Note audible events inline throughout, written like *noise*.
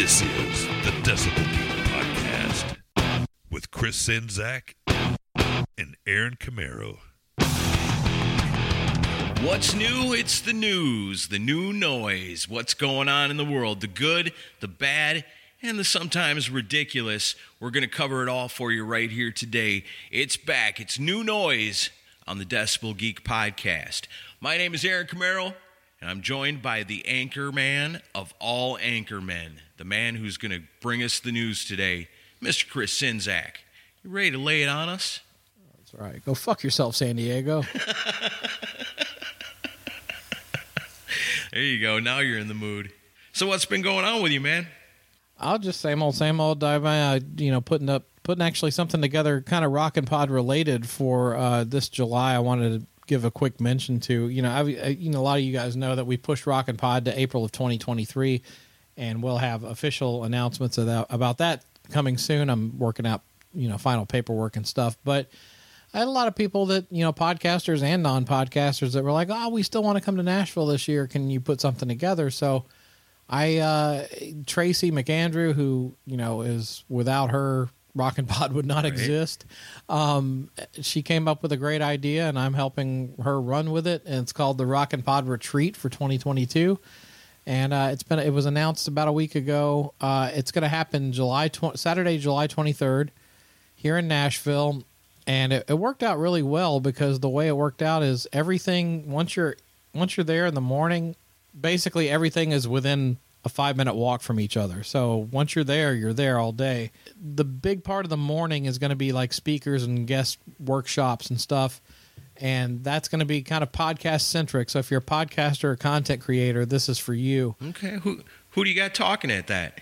This is the Decibel Geek Podcast with Chris Czynszak and Aaron Camaro. What's new? It's the news, the new noise. What's going on in the world? The good, the bad, and the sometimes ridiculous. We're going to cover it all for you right here today. It's back. It's new noise on the Decibel Geek Podcast. My name is Aaron Camaro, and I'm joined by the anchor man of all anchor men, the man who's going to bring us the news today, Mr. Chris Czynszak. You ready to lay it on us? That's right. Go fuck yourself, San Diego. *laughs* There you go. Now you're in the mood. So what's been going on with you, man? I'll just same old, same old. Dive uh, you know, putting up, putting actually something together, kind of rock and pod related for uh, this July. I wanted to give a quick mention to. You know, I, you know, a lot of you guys know that we pushed rock and pod to April of 2023, and we'll have official announcements that, about that coming soon. I'm working out, you know, final paperwork and stuff, but. I had a lot of people that, you know, podcasters and non podcasters that were like, oh, we still want to come to Nashville this year. Can you put something together? So I, uh, Tracy McAndrew, who, you know, is without her, Rock and Pod would not exist. Um, she came up with a great idea, and I'm helping her run with it. And it's called the Rock and Pod Retreat for 2022. And uh, it's been it was announced about a week ago. Uh, it's going to happen July tw- Saturday, July 23rd, here in Nashville and it, it, worked out really well because the way it worked out is everything once you're once you're there in the morning basically everything is within a five minute walk from each other. So once you're there you're there all day. The big part of the morning is going to be like speakers and guest workshops and stuff. And that's going to be kind of podcast centric. So if you're a podcaster or content creator this is for you. Okay who who do you got talking at that?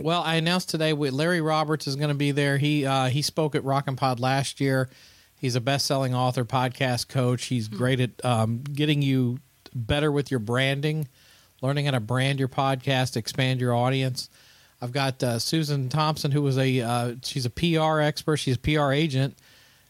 Well, I announced today with Larry Roberts is going to be there. He uh, he spoke at Rock and Pod last year. He's a best-selling author, podcast coach. He's great at um, getting you better with your branding, learning how to brand your podcast, expand your audience. I've got uh, Susan Thompson, who was a uh, she's a PR expert. She's a PR agent,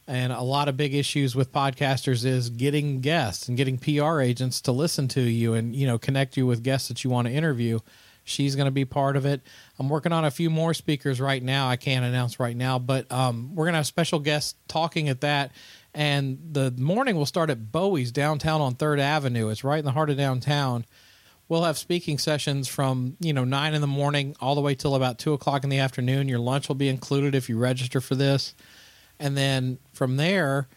and a lot of big issues with podcasters is getting guests and getting PR agents to listen to you and you know connect you with guests that you want to interview. She's going to be part of it. I'm working on a few more speakers right now. I can't announce right now, but um, we're going to have special guests talking at that. And the morning will start at Bowie's downtown on Third Avenue. It's right in the heart of downtown. We'll have speaking sessions from you know nine in the morning all the way till about two o'clock in the afternoon. Your lunch will be included if you register for this, and then from there,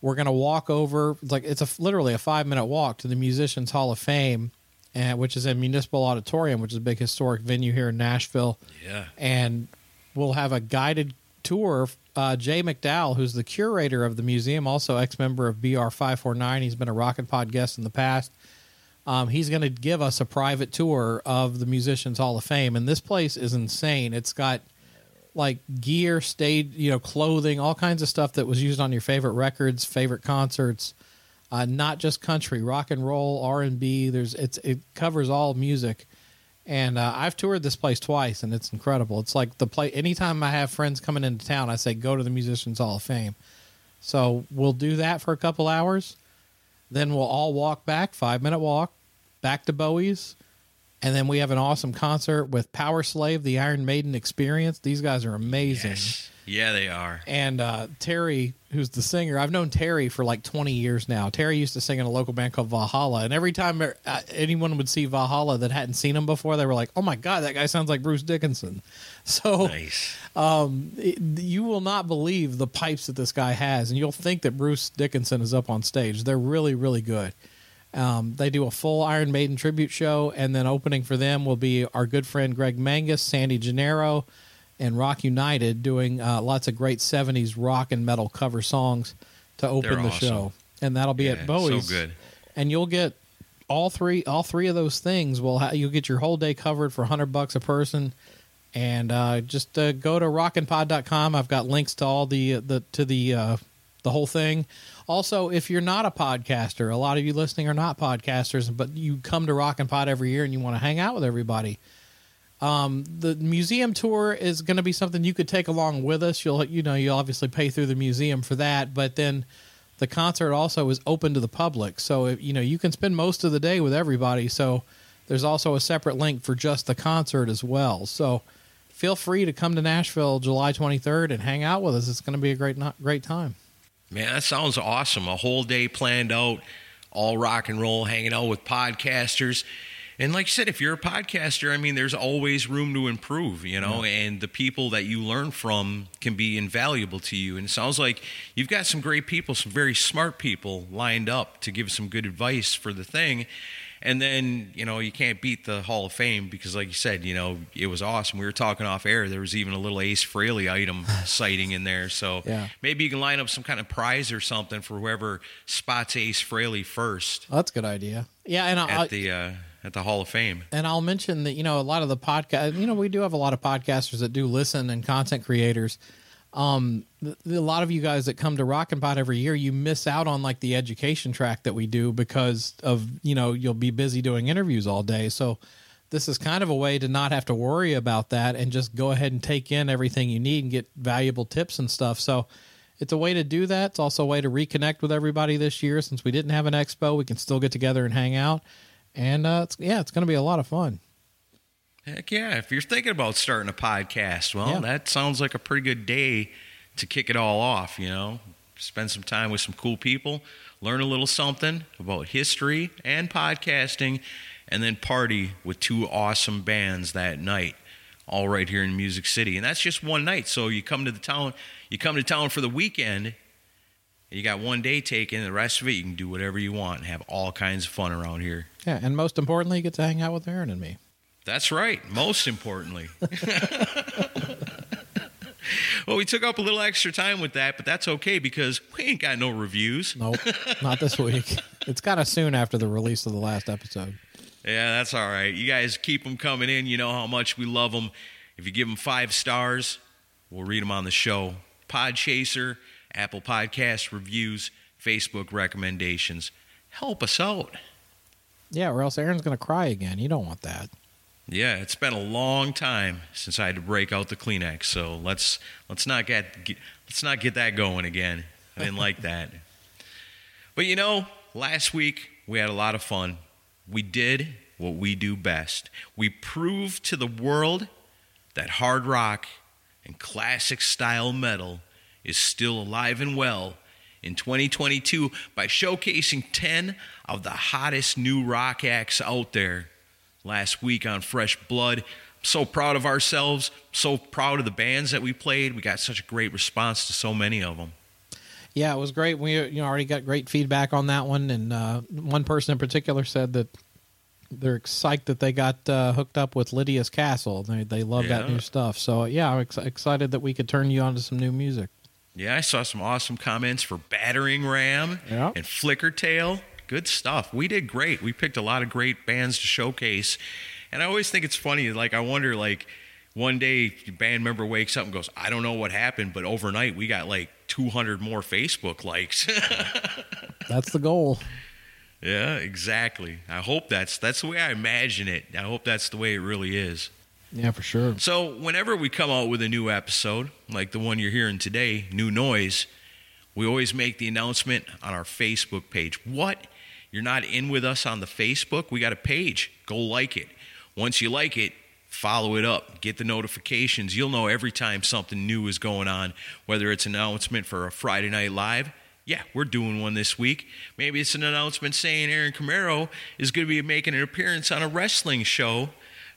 we're going to walk over. It's like it's a literally a five minute walk to the Musicians Hall of Fame and which is a Municipal Auditorium, which is a big historic venue here in Nashville. Yeah, and we'll have a guided tour. Uh, Jay McDowell, who's the curator of the museum, also ex-member of BR five four nine. He's been a Rock and Pod guest in the past. Um, he's going to give us a private tour of the Musicians Hall of Fame, and this place is insane. It's got like gear, stage, you know, clothing, all kinds of stuff that was used on your favorite records, favorite concerts uh, not just country, rock and roll, R and B. There's it's it covers all music, and uh, I've toured this place twice, and it's incredible. It's like the play. Anytime I have friends coming into town, I say go to the Musicians Hall of Fame. So we'll do that for a couple hours, then we'll all walk back, five minute walk, back to Bowie's, and then we have an awesome concert with Powerslave, the Iron Maiden Experience. These guys are amazing. Yes. Yeah, they are. And uh, Terry, who's the singer, I've known Terry for like 20 years now. Terry used to sing in a local band called Valhalla, and every time uh, anyone would see Valhalla that hadn't seen him before, they were like, "Oh my god, that guy sounds like Bruce Dickinson." *laughs* So, nice. um, it, you will not believe the pipes that this guy has, and you'll think that Bruce Dickinson is up on stage. They're really, really good. Um, they do a full Iron Maiden tribute show, and then opening for them will be our good friend Greg Mangus, Sandy Gennaro and Rock United doing uh, lots of great 70s rock and metal cover songs to open They're the awesome. show. And that'll be Yeah, at Bowie's. So good. And you'll get all three all three of those things will ha- you'll get your whole day covered for 100 bucks a person and uh, just uh, go to rockinpod.com i've got links to all the the to the uh, the whole thing also if you're not a podcaster a lot of you listening are not podcasters but you come to rockin' pod every year and you want to hang out with everybody um, the museum tour is going to be something you could take along with us. You'll you know you'll obviously pay through the museum for that but then the concert also is open to the public. So you know you can spend most of the day with everybody. So there's also a separate link for just the concert as well. So feel free to come to nashville july 23rd and hang out with us. It's going to be a great great time. Man that sounds awesome. A whole day planned out all rock and roll hanging out with podcasters and like you said, if you're a podcaster, I mean, there's always room to improve, you know, yeah. and the people that you learn from can be invaluable to you. And it sounds like you've got some great people, some very smart people lined up to give some good advice for the thing. And then, you know, you can't beat the Hall of Fame because, like you said, you know, it was awesome. We were talking off air. There was even a little Ace Frehley item *laughs* sighting in there. So yeah. maybe you can line up some kind of prize or something for whoever spots Ace Frehley first. Oh, that's a good idea. Yeah. And I'll, at the, uh, at the Hall of Fame. And I'll mention that you know a lot of the podcast, you know, we do have a lot of podcasters that do listen and content creators. Um, the, the, a lot of you guys that come to Rock and Pod every year, you miss out on like the education track that we do because of you know you'll be busy doing interviews all day. So this is kind of a way to not have to worry about that and just go ahead and take in everything you need and get valuable tips and stuff. So it's a way to do that. It's also a way to reconnect with everybody this year since we didn't have an expo. We can still get together and hang out and uh, it's, yeah, it's going to be a lot of fun. Heck yeah! If you're thinking about starting a podcast, well, yeah. that sounds like a pretty good day to kick it all off. You know, spend some time with some cool people, learn a little something about history and podcasting, and then party with two awesome bands that night all right here in Music City. And that's just one night. So you come to the town, you come to town for the weekend, you got one day taken, the rest of it you can do whatever you want and have all kinds of fun around here. Yeah, and most importantly, you get to hang out with Aaron and me. That's right. Most importantly. *laughs* well, we took up a little extra time with that, but that's okay because we ain't got no reviews. Nope, not this week. It's kind of soon after the release of the last episode. Yeah, that's all right. You guys keep them coming in. You know how much we love them. If you give them five stars, we'll read them on the show. Podchaser, Apple Podcast reviews, Facebook recommendations. Help us out. Yeah, or else Aaron's going to cry again. You don't want that. Yeah, it's been a long time since I had to break out the Kleenex, so let's let's not get, get let's not get that going again. I didn't like *laughs* that. But you know, last week we had a lot of fun. We did what we do best. We proved to the world that hard rock and classic style metal is still alive and well in 2022 by showcasing 10 of the hottest new rock acts out there. Last week on Fresh Blood, I'm so proud of ourselves, so proud of the bands that we played. We got such a great response to so many of them. Yeah, it was great. We you know already got great feedback on that one, and uh, one person in particular said that they're psyched that they got uh, hooked up with Lydia's Castle. They they love yeah. that new stuff. So yeah, I'm ex- excited that we could turn you on to some new music. Yeah, I saw some awesome comments for Battering Ram yeah. and Flickertail. Good stuff. We did great. We picked a lot of great bands to showcase. And I always think it's funny. Like, I wonder, like, one day band member wakes up and goes, I don't know what happened, but overnight we got like 200 more Facebook likes. *laughs* that's the goal. Yeah, exactly. I hope that's that's the way I imagine it. I hope that's the way it really is. Yeah, for sure. So, whenever we come out with a new episode, like the one you're hearing today, New Noise, we always make the announcement on our Facebook page. What? You're not in with us on the Facebook? We got a page. Go like it. Once you like it, follow it up, get the notifications. You'll know every time something new is going on, whether it's an announcement for a Friday Night Live. Yeah, we're doing one this week. Maybe it's an announcement saying Aaron Camaro is going to be making an appearance on a wrestling show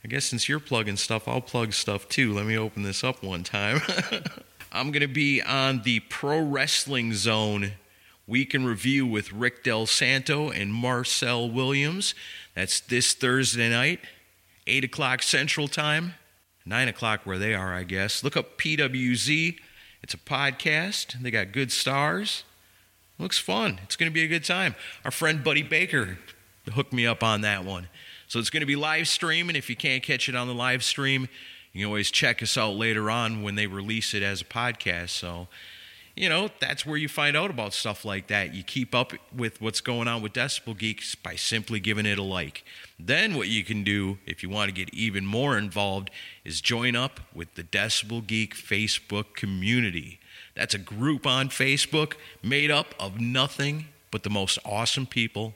I guess since you're plugging stuff, I'll plug stuff too. Let me open this up one time. *laughs* I'm going to be on the Pro Wrestling Zone Week in Review with Rick Del Santo and Marcel Williams. That's this Thursday night, 8 o'clock Central Time, 9 o'clock where they are, I guess. Look up PWZ. It's a podcast. They got good stars. Looks fun. It's going to be a good time. Our friend Buddy Baker hooked me up on that one. So it's going to be live streaming. If you can't catch it on the live stream, you can always check us out later on when they release it as a podcast. So, you know, that's where you find out about stuff like that. You keep up with what's going on with Decibel Geeks by simply giving it a like. Then, what you can do if you want to get even more involved is join up with the Decibel Geek Facebook community. That's a group on Facebook made up of nothing but the most awesome people.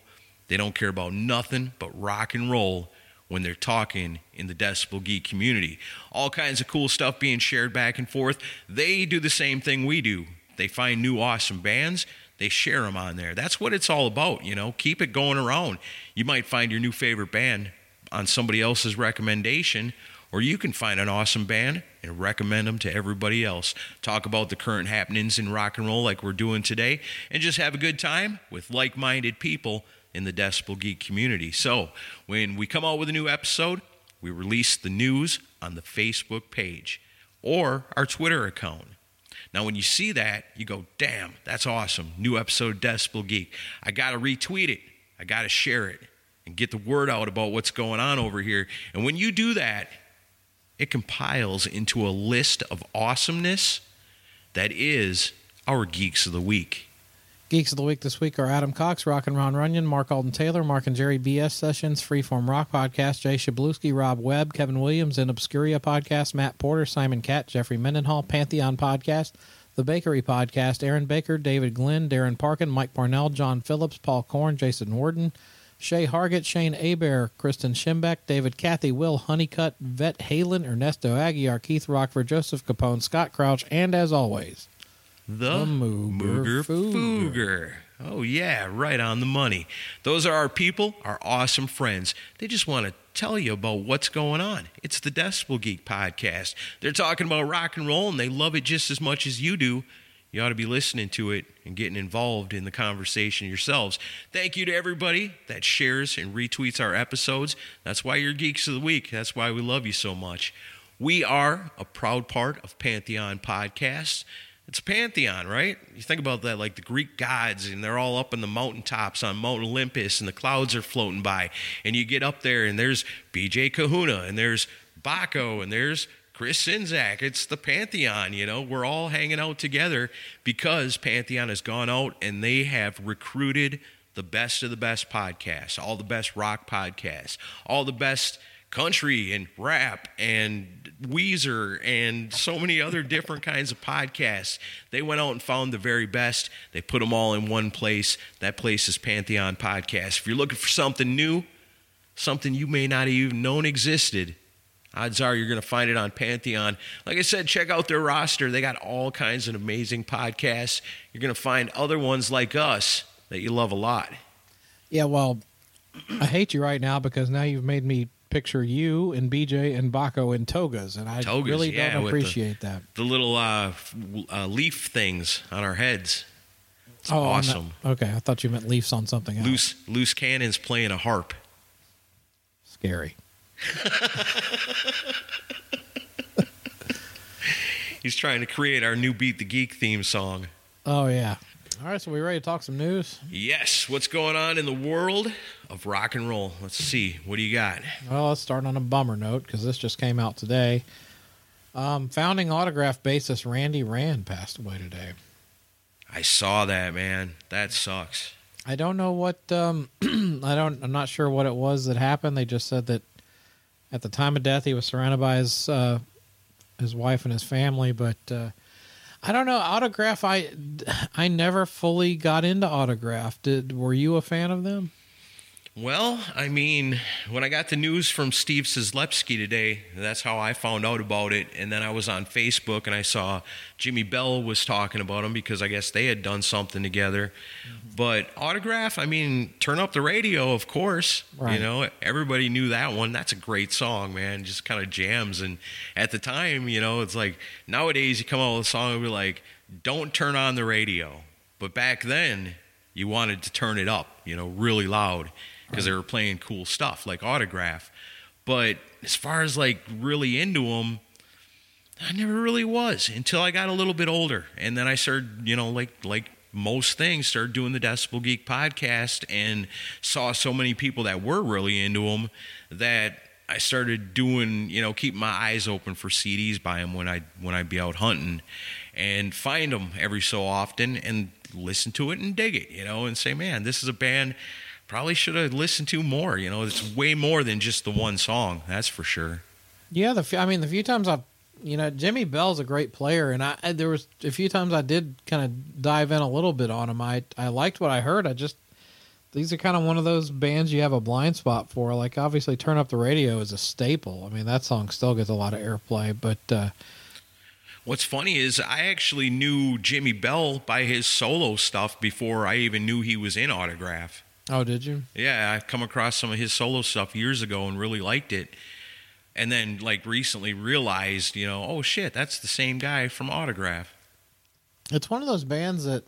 They don't care about nothing but rock and roll when they're talking in the Decibel Geek community. All kinds of cool stuff being shared back and forth. They do the same thing we do. They find new awesome bands, they share them on there. That's what it's all about, you know. Keep it going around. You might find your new favorite band on somebody else's recommendation, or you can find an awesome band and recommend them to everybody else. Talk about the current happenings in rock and roll like we're doing today, and just have a good time with like minded people in the Decibel Geek community. So, when we come out with a new episode, we release the news on the Facebook page or our Twitter account. Now, when you see that, you go, damn, that's awesome. New episode of Decibel Geek. I got to retweet it, I got to share it and get the word out about what's going on over here. And when you do that, it compiles into a list of awesomeness that is our Geeks of the Week. Geeks of the Week this week are Adam Cox, Rock and Ron Runyon, Mark Alden Taylor, Mark and Jerry BS Sessions, Freeform Rock Podcast, Jay Shabluski, Rob Webb, Kevin Williams, and Obscuria Podcast, Matt Porter, Simon Cat, Jeffrey Mendenhall, Pantheon Podcast, The Bakery Podcast, Aaron Baker, David Glenn, Darren Parkin, Mike Parnell, John Phillips, Paul Korn, Jason Warden, Shay Hargett, Shane Aber, Kristen Schimbeck, David Cathy, Will Honeycutt, Vet Halen, Ernesto Aguiar, Keith Rockford, Joseph Capone, Scott Crouch, and as always, The, The Mooger Mooger Fooger. Oh, yeah, right on the money. Those are our people, our awesome friends. They just want to tell you about what's going on. It's the Decibel Geek podcast. They're talking about rock and roll, and they love it just as much as you do. You ought to be listening to it and getting involved in the conversation yourselves. Thank you to everybody that shares and retweets our episodes. That's why you're Geeks of the Week. That's why we love you so much. We are a proud part of Pantheon Podcasts. It's pantheon, right? You think about that, like the Greek gods, and they're all up in the mountaintops on Mount Olympus, and the clouds are floating by. And you get up there, and there's BJ Kahuna, and there's Baco, and there's Chris Czynszak. It's the pantheon, you know. We're all hanging out together because Pantheon has gone out and they have recruited the best of the best podcasts, all the best rock podcasts, all the best country and rap and Weezer and so many other different kinds of podcasts. They went out and found the very best. They put them all in one place. That place is Pantheon Podcast. If you're looking for something new, something you may not have even known existed, odds are you're going to find it on Pantheon. Like I said, check out their roster. They got all kinds of amazing podcasts. You're going to find other ones like us that you love a lot. Yeah, well, I hate you right now because now you've made me picture you and BJ and Baco in togas, and I Togas, really yeah, don't with the- appreciate that. The little uh, uh, leaf things on our heads. It's oh, not- awesome. okay, I thought you meant leaves on something else. Loose loose cannons playing a harp. Scary. *laughs* He's trying to create our new Beat the Geek theme song. Oh yeah. All right, so we ready to talk some news? Yes, what's going on in the world of rock and roll? Let's see. What do you got? Well, let's start on a bummer note because this just came out today. Um, founding autograph bassist Randy Rand passed away today. I saw that, man. That sucks. I don't know what um, *clears throat* I don't. I'm not sure what it was that happened. They just said that at the time of death, he was surrounded by his uh, his wife and his family. But uh, I don't know autograph. I I never fully got into autograph. Did were you a fan of them? Well, I mean, when I got the news from Steve Szyslepski today, that's how I found out about it. And then I was on Facebook and I saw Jimmy Bell was talking about him because I guess they had done something together. Mm-hmm. But autograph, I mean, turn up the radio, of course. Right. You know, everybody knew that one. That's a great song, man. Just kind of jams. And at the time, you know, it's like nowadays you come out with a song and be like, don't turn on the radio. But back then, you wanted to turn it up, you know, really loud because they were playing cool stuff like autograph. But as far as like really into them, I never really was until I got a little bit older, and then I started, you know, like like most things, started doing the Decibel Geek podcast and saw so many people that were really into them that I started doing, you know, keeping my eyes open for CDs by them when I when I'd be out hunting, and find them every so often and listen to it and dig it, you know, and say, man, this is a band probably should have listened to more. You know, it's way more than just the one song. That's for sure. Yeah, the I mean the few times I've you know Jimmy Bell's a great player, and I there was a few times I did kind of dive in a little bit on him. I I liked what I heard. I just these are kind of one of those bands you have a blind spot for. Like obviously, turn up the radio is a staple. I mean that song still gets a lot of airplay, but. uh What's funny is I actually knew Jimmy Bell by his solo stuff before I even knew he was in Autograph. Oh, did you? Yeah, I've come across some of his solo stuff years ago and really liked it. And then, like, recently realized, you know, oh shit, that's the same guy from Autograph. It's one of those bands that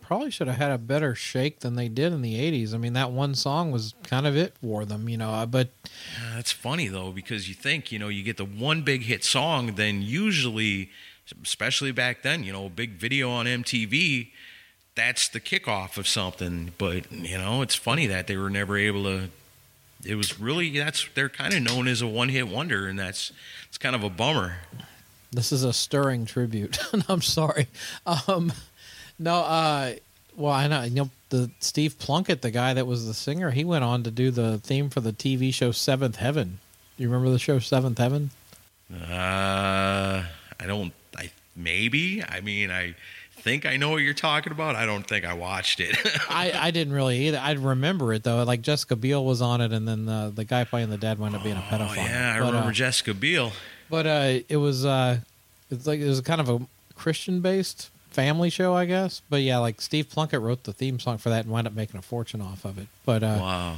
probably should have had a better shake than they did in the 80s. I mean, that one song was kind of it for them, you know, uh, but Uh, That's funny though, because you think, you know, you get the one big hit song, then usually, especially back then, you know, a big video on MTV, that's the kickoff of something. But, you know, it's funny that they were never able to. It was really, that's, they're kind of known as a one hit wonder, and that's, it's kind of a bummer. This is a stirring tribute. *laughs* I'm sorry. Um, no, uh, well, I know, you know, the Steve Plunkett, the guy that was the singer, he went on to do the theme for the TV show Seventh Heaven. Do you remember the show Seventh Heaven? Uh, I don't, I, maybe. I mean, I think I know what you're talking about. I don't think I watched it. *laughs* I, I didn't really either. I remember it though. Like Jessica Biel was on it, and then the the guy playing the dad wound up being a pedophile. oh, yeah, I But, remember uh, Jessica Biel. But uh, it was uh, it's like it was kind of a Christian based family show, I guess. But yeah, like Steve Plunkett wrote the theme song for that and wound up making a fortune off of it. But uh, Wow.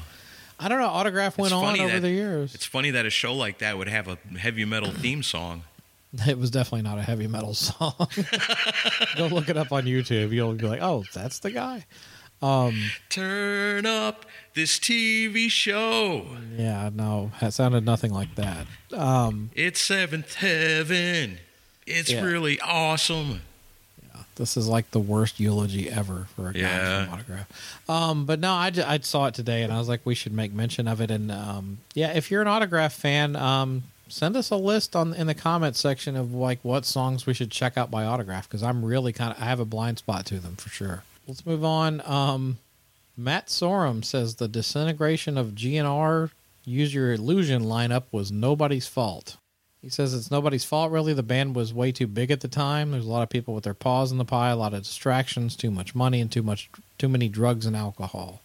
I don't know. Autograph went on over that- the years. It's funny that a show like that would have a heavy metal theme song. *laughs* It was definitely not a heavy metal song. *laughs* Go look it up on YouTube. You'll be like, oh, that's the guy. Um, Turn up this TV show. Yeah, no, it sounded nothing like that. Um, It's Seventh Heaven. It's Yeah. really awesome. Yeah, this is like the worst eulogy ever for a guy Yeah. autograph. Um, but no, I, I saw it today and I was like, we should make mention of it. And um, yeah, if you're an autograph fan, um, send us a list on in the comment section of like what songs we should check out by autograph because I'm really kind of I have a blind spot to them for sure. Let's move on. Um, Matt Sorum says the disintegration of GNR Use Your Illusion lineup was nobody's fault. He says it's nobody's fault, really. The band was way too big at the time. There's a lot of people with their paws in the pie, a lot of distractions, too much money, and too much, too many drugs and alcohol.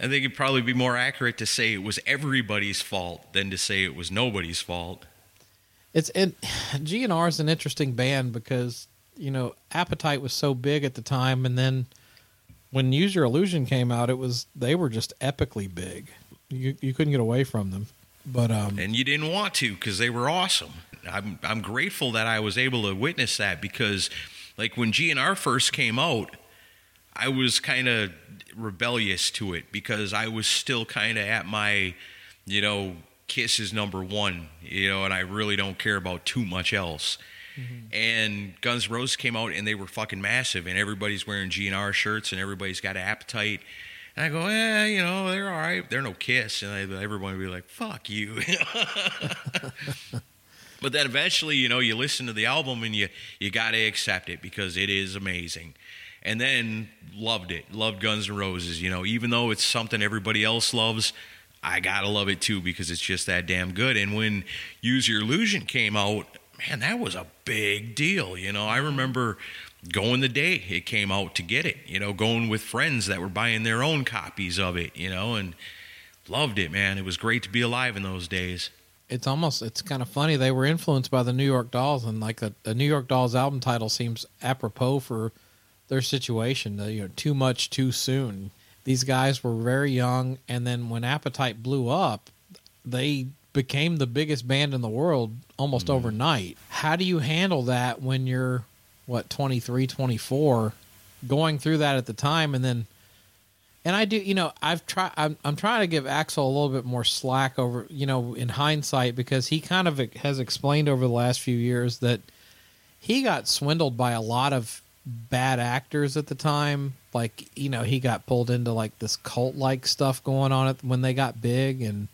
I think it'd probably be more accurate to say it was everybody's fault than to say it was nobody's fault. It's it. GNR is an interesting band because you know Appetite was so big at the time, and then when Use Your Illusion came out, it was they were just epically big. You you couldn't get away from them. But um, and you didn't want to because they were awesome. I'm I'm grateful that I was able to witness that because, like when GNR first came out, I was kind of rebellious to it because I was still kind of at my, you know, Kiss is number one, you know, and I really don't care about too much else. And Guns N' Roses came out and they were fucking massive, and everybody's wearing GNR shirts and everybody's got appetite. And I go, eh, you know, they're all right. They're no Kiss, and I, everyone would be like, "Fuck you." *laughs* but then eventually, you know, you listen to the album and you you got to accept it because it is amazing. And then loved it, loved Guns N' Roses. You know, even though it's something everybody else loves, I gotta love it too because it's just that damn good. And when Use Your Illusion came out, man, that was a big deal. You know, I remember going the day it came out to get it. You know, going with friends that were buying their own copies of it. You know, and loved it, man. It was great to be alive in those days. it's almost it's kind of funny they were influenced by the New York Dolls and like the, the New York Dolls album title seems apropos for their situation the, you know too much too soon these guys were very young and then when Appetite blew up they became the biggest band in the world almost mm-hmm. overnight how do you handle that when you're what 23 24 going through that at the time and then and I do, you know, I've tried. I'm, I'm trying to give Axl a little bit more slack over, you know, in hindsight because he kind of has explained over the last few years that he got swindled by a lot of bad actors at the time like you know he got pulled into like this cult like stuff going on when they got big and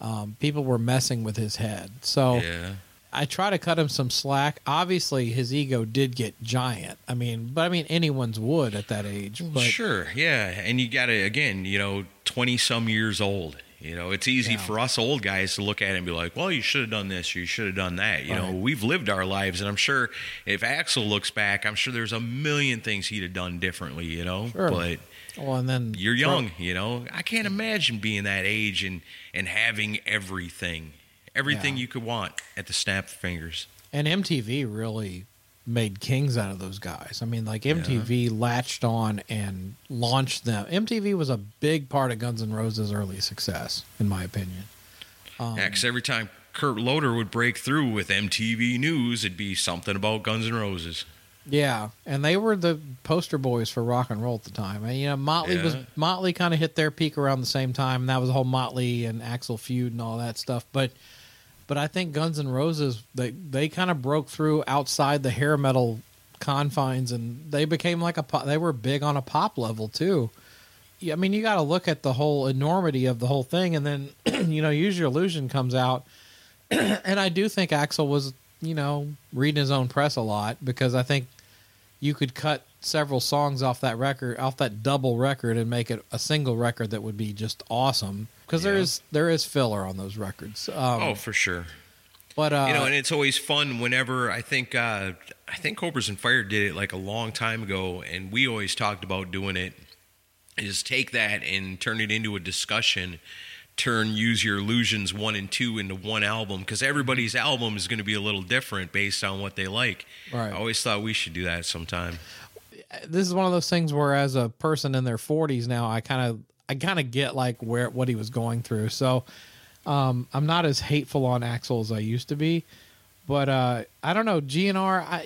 um, people were messing with his head. So Yeah. I try to cut him some slack. Obviously, his ego did get giant. I mean, but I mean, anyone's would at that age. But sure, yeah, and you got to again, you know, twenty some years old. You know, it's easy Yeah. for us old guys to look at it and be like, "Well, you should have done this, or you should have done that." You know, we've lived our lives, and I'm sure if Axl looks back, I'm sure there's a million things he'd have done differently. You know, Sure. but well, and then you're young. You know, I can't imagine being that age and and having everything, everything Yeah. you could want at the snap of fingers. And MTV really made kings out of those guys. I mean, like MTV latched on and launched them. MTV was a big part of Guns N' Roses' early success, in my opinion. Um, Yeah, 'cause every time Kurt Loder would break through with MTV News, it'd be something about Guns N' Roses. Yeah, and they were the poster boys for rock and roll at the time. And you know, Motley was Motley kind of hit their peak around the same time, and that was the whole Motley and Axl feud and all that stuff. But but I think Guns N' Roses they they kind of broke through outside the hair metal confines, and they became like a pop, they were big on a pop level too. I mean, you got to look at the whole enormity of the whole thing, and then *clears throat* you know, Use Your Illusion comes out, *clears throat* and I do think Axl was, you know, reading his own press a lot because I think you could cut several songs off that record, off that double record, and make it a single record that would be just awesome. Because there Yeah. is there is filler on those records. Um, oh, for sure. but uh, you know, and it's always fun whenever I think uh, I think Cobras and Fire did it like a long time ago, and we always talked about doing it. Is take that and turn it into a discussion. Turn Use Your Illusions one and two into one album because everybody's album is going to be a little different based on what they like. Right. I always thought we should do that sometime. this is one of those things where as a person in their 40s now i kind of i kind of get like where what he was going through so um i'm not as hateful on axl as i used to be but uh i don't know gnr i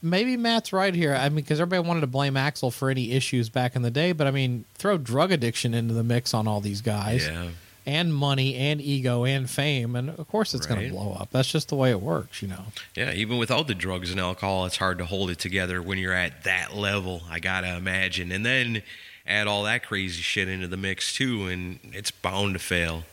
maybe matt's right here i mean because everybody wanted to blame axl for any issues back in the day but i mean throw drug addiction into the mix on all these guys Yeah. And money and ego and fame and of course it's going to blow up that's just the way it works you know Yeah, even without the drugs and alcohol, it's hard to hold it together when you're at that level. I gotta imagine, and then add all that crazy shit into the mix too, and it's bound to fail.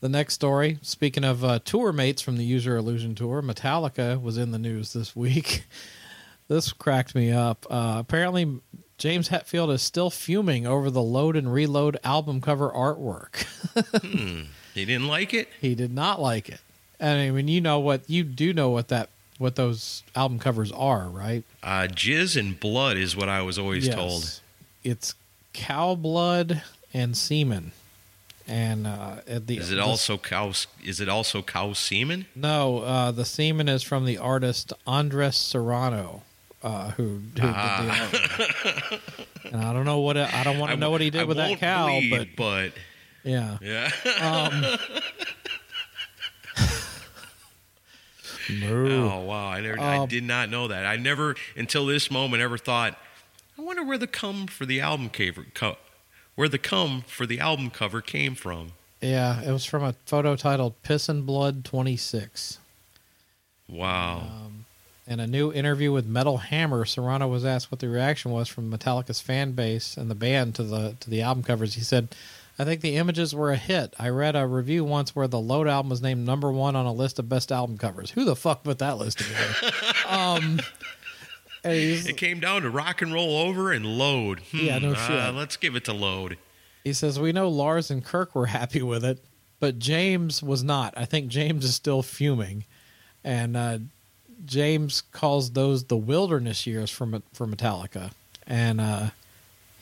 The next story, speaking of uh, tour mates from the Use Your Illusion tour, Metallica was in the news this week. *laughs* this cracked me up. Uh, apparently, James Hetfield is still fuming over the Load and Reload album cover artwork. *laughs* He didn't like it. he did not like it. And I mean, you know what? You do know what that what those album covers are, right? Uh, jizz and blood is what I was always told. It's cow blood and semen. And uh, at the Is it also cow? Is it also cow semen? No, uh, the semen is from the artist Andres Serrano, uh, who, who did the art. And I don't know what I don't want to know what he did I with that cow, bleed, but but yeah. yeah. *laughs* Moo. Oh wow! I never, I Um, did not know that. I never until this moment ever thought. I wonder where the cum for the album cover, co- where the cum for the album cover came from. Yeah, it was from a photo titled "Piss and Blood 26." Wow. In a new interview with Metal Hammer, Serrano was asked what the reaction was from Metallica's fan base and the band to the to the album covers. He said, "I think the images were a hit. I read a review once where the Load album was named number one on a list of best album covers. Who the fuck put that list together?" *laughs* um, it came down to rock and roll over and load. Hmm, Yeah, no uh, shit. let's give it to load. He says, We know Lars and Kirk were happy with it, but James was not. I think James is still fuming. And uh, James calls those the wilderness years for, for Metallica. And uh,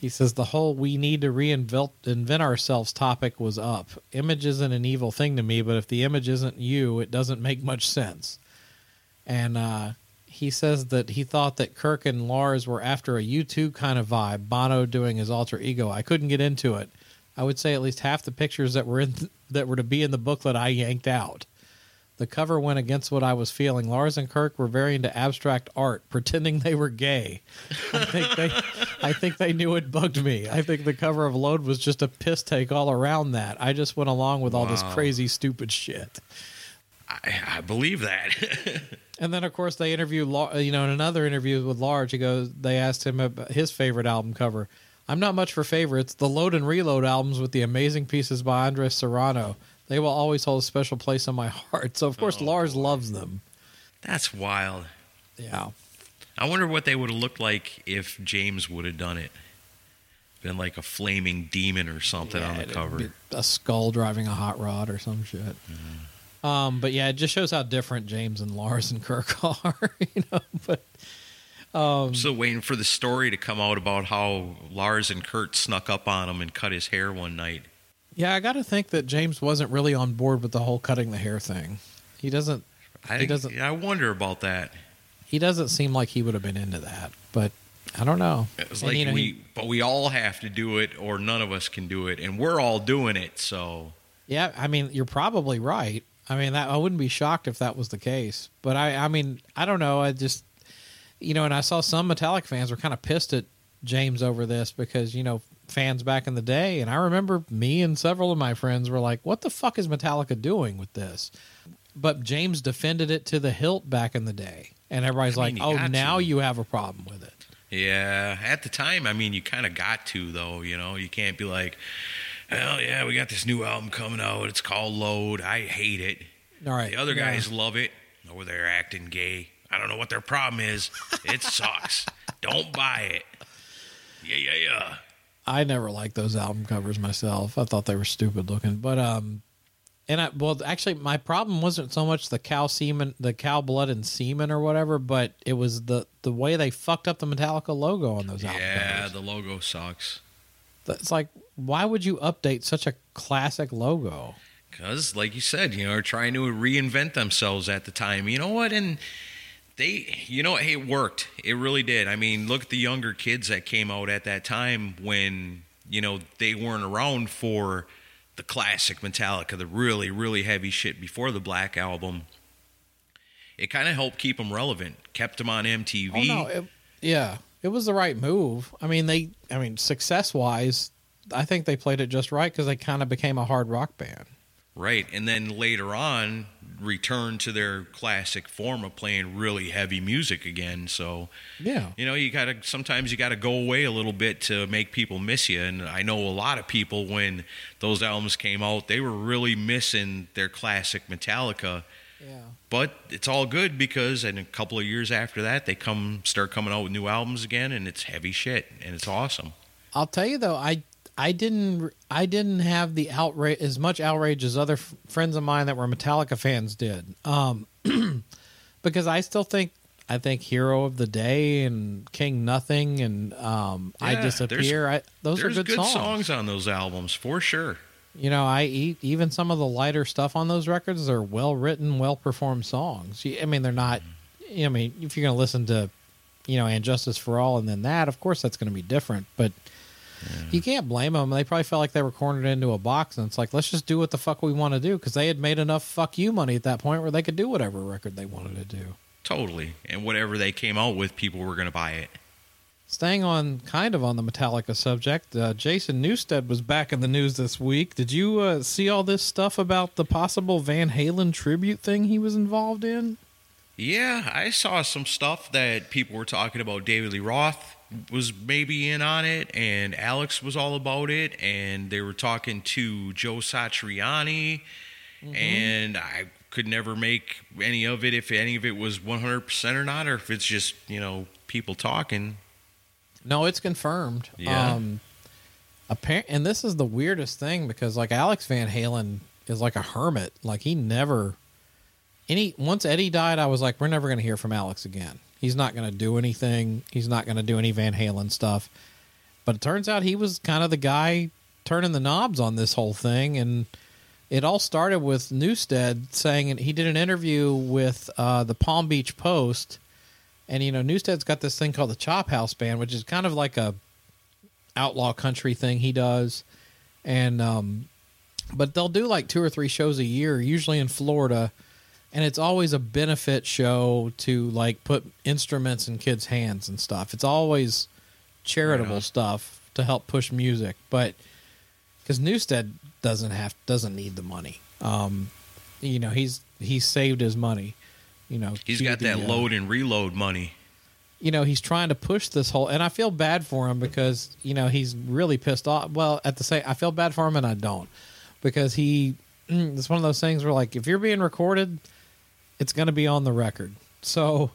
he says the whole we need to reinvent invent ourselves topic was up. Image isn't an evil thing to me, but if the image isn't you, it doesn't make much sense. And uh, he says that he thought that Kirk and Lars were after a U2 kind of vibe, Bono doing his alter ego. I couldn't get into it. I would say at least half the pictures that were in that were to be in the booklet I yanked out. The cover went against what I was feeling. Lars and Kirk were very into abstract art, *laughs* pretending they were gay. I think they, I think they knew it bugged me. I think the cover of Load was just a piss take all around that. I just went along with all this crazy, stupid shit. I, I believe that. *laughs* And then, of course, they interview, you know, in another interview with Lars, he goes, they asked him about his favorite album cover. I'm not much for favorites. The Load and Reload albums with the amazing pieces by Andres Serrano, they will always hold a special place in my heart. So of course Oh, Lars boy. loves them. That's wild. Yeah. I wonder what they would have looked like if James would have done it. Been like a flaming demon or something on the cover. A skull driving a hot rod or some shit. Mm-hmm. Um, but yeah, it just shows how different James and Lars and Kirk *laughs* are, *laughs* you know. But I'm still waiting for the story to come out about how Lars and Kirk snuck up on him and cut his hair one night. Yeah, I got to think that James wasn't really on board with the whole cutting the hair thing. He doesn't. I, He doesn't- I wonder about that. He doesn't seem like he would have been into that. But I don't know. It was And, like you know, we, he- but we all have to do it, or none of us can do it, and we're all doing it. So Yeah, I mean, you're probably right. I mean, that I wouldn't be shocked if that was the case. But I, I mean, I don't know. I just, you know, and I saw some Metallic fans were kind of pissed at James over this because you know fans back in the day, and I remember me and several of my friends were like, "What the fuck is Metallica doing with this?" But James defended it to the hilt back in the day, and everybody's I mean, like, "Oh, now to." you have a problem with it." yeah, at the time, I mean, you kind of got to though. You know, you can't be like, "Hell yeah, we got this new album coming out. It's called Load. I hate it." All right, The other yeah. guys love it. Or they're acting gay. I don't know what their problem is. It sucks. *laughs* don't buy it. Yeah, yeah, yeah. I never liked those album covers myself. I thought they were stupid looking. But um and I well actually my problem wasn't so much the cow semen the cow blood and semen or whatever, but it was the the way they fucked up the Metallica logo on those album Yeah, covers. the logo sucks. It's like why would you update such a classic logo? Because, like you said, you know, are trying to reinvent themselves at the time. You know what? And they, you know, it worked. It really did. I mean, look at the younger kids that came out at that time when, you know, they weren't around for the classic Metallica, the really, really heavy shit before the Black Album. It kind of helped keep them relevant, kept them on MTV. Oh no, it, yeah. It was the right move. I mean they I mean success wise I think they played it just right because they kind of became a hard rock band. Right. And then later on, return to their classic form of playing really heavy music again. So, Yeah. you know, you got to sometimes you got to go away a little bit to make people miss you. And I know a lot of people when those albums came out, they were really missing their classic Metallica. Yeah. But it's all good because in a couple of years after that, they come start coming out with new albums again, and it's heavy shit, and it's awesome. I'll tell you though, I I didn't I didn't have the outrage as much outrage as other f- friends of mine that were Metallica fans did. Um, *clears throat* because I still think I think Hero of the Day and King Nothing and um, I Disappear. I, those are good, good songs. on those albums for sure. You know, I eat even some of the lighter stuff on those records They're well written, well performed songs. I mean, they're not. I mean, if you're going to listen to, you know, and Justice for All and then that, of course that's going to be different. But you can't blame them. They probably felt like they were cornered into a box, and it's like let's just do what the fuck we want to do because they had made enough fuck you money at that point where they could do whatever record they wanted to do. Totally. And whatever they came out with, people were going to buy it. Staying on kind of on the Metallica subject, uh, Jason Newsted was back in the news this week. Did you uh, see all this stuff about the possible Van Halen tribute thing he was involved in? Yeah, I saw some stuff that people were talking about. David Lee Roth was maybe in on it, and Alex was all about it, and they were talking to Joe Satriani, and I could never make any of it if any of it was 100% or not, or if it's just, you know, people talking. No, it's confirmed. Yeah. Um, apparent, and this is the weirdest thing because like Alex Van Halen is like a hermit. Like he never any once Eddie died, I was like, we're never going to hear from Alex again. He's not going to do anything. He's not going to do any Van Halen stuff. But it turns out he was kind of the guy turning the knobs on this whole thing, and it all started with Newsted saying he did an interview with uh, the Palm Beach Post, and you know Newsted's got this thing called the Chop House Band, which is kind of like a outlaw country thing he does, and um, but they'll do like two or three shows a year, usually in Florida, and it's always a benefit show to like put instruments in kids' hands and stuff. It's always charitable Right stuff to help push music, but because Newsted doesn't have doesn't need the money. Um, you know, he's he's saved his money. You know, he's got the, that uh, load and reload money. you know, he's trying to push this whole, and I feel bad for him because you know he's really pissed off. Well, at the same, I feel bad for him and I don't because he, it's one of those things where like if you're being recorded, it's going to be on the record. So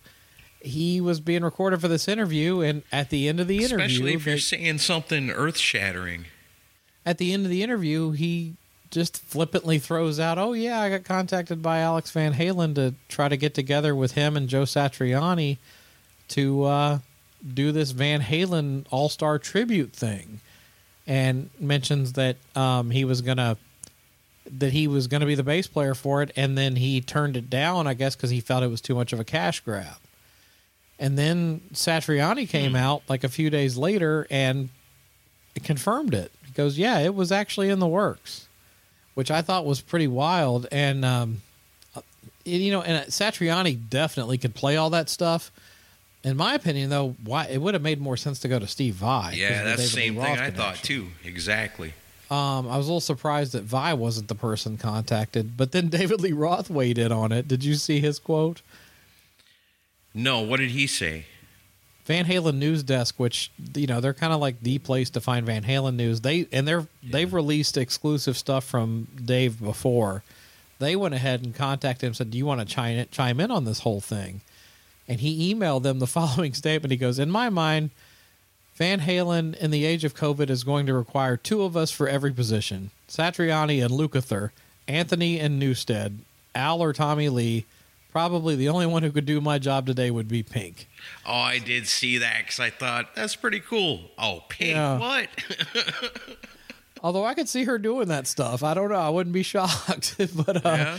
he was being recorded for this interview, and at the end of the interview, Especially if you're they- saying something earth shattering. at the end of the interview, he just flippantly throws out, "Oh yeah, I got contacted by Alex Van Halen to try to get together with him and Joe Satriani to uh, do this Van Halen All Star tribute thing," and mentions that um, he was gonna that he was gonna be the bass player for it, and then he turned it down, I guess, because he felt it was too much of a cash grab. And then Satriani came out like a few days later and confirmed it. He goes, "Yeah, it was actually in the works," which I thought was pretty wild. And um, uh, you know, and Satriani definitely could play all that stuff. In my opinion, though, why it would have made more sense to go to Steve Vai. Yeah, that's the same thing I thought too. Exactly. Um, I was a little surprised that Vai wasn't the person contacted, but then *laughs* David Lee Roth weighed in on it. Did you see his quote? No, what did he say? Van Halen news desk, which you know they're kind of like the place to find Van Halen news. They and they're they've released exclusive stuff from Dave before. They went ahead and contacted him said, "Do you want to chime chime in on this whole thing?" And he emailed them the *laughs* following statement. He goes, "In my mind, Van Halen in the age of COVID is going to require two of us for every position: Satriani and Lukather, Anthony and Newsted, Al or Tommy Lee." Probably the only one who could do my job today would be Pink. Oh, I did see that because I thought that's pretty cool. Oh, pink. Yeah. What? *laughs* Although I could see her doing that stuff. I don't know. I wouldn't be *laughs* shocked. *laughs* but uh, yeah.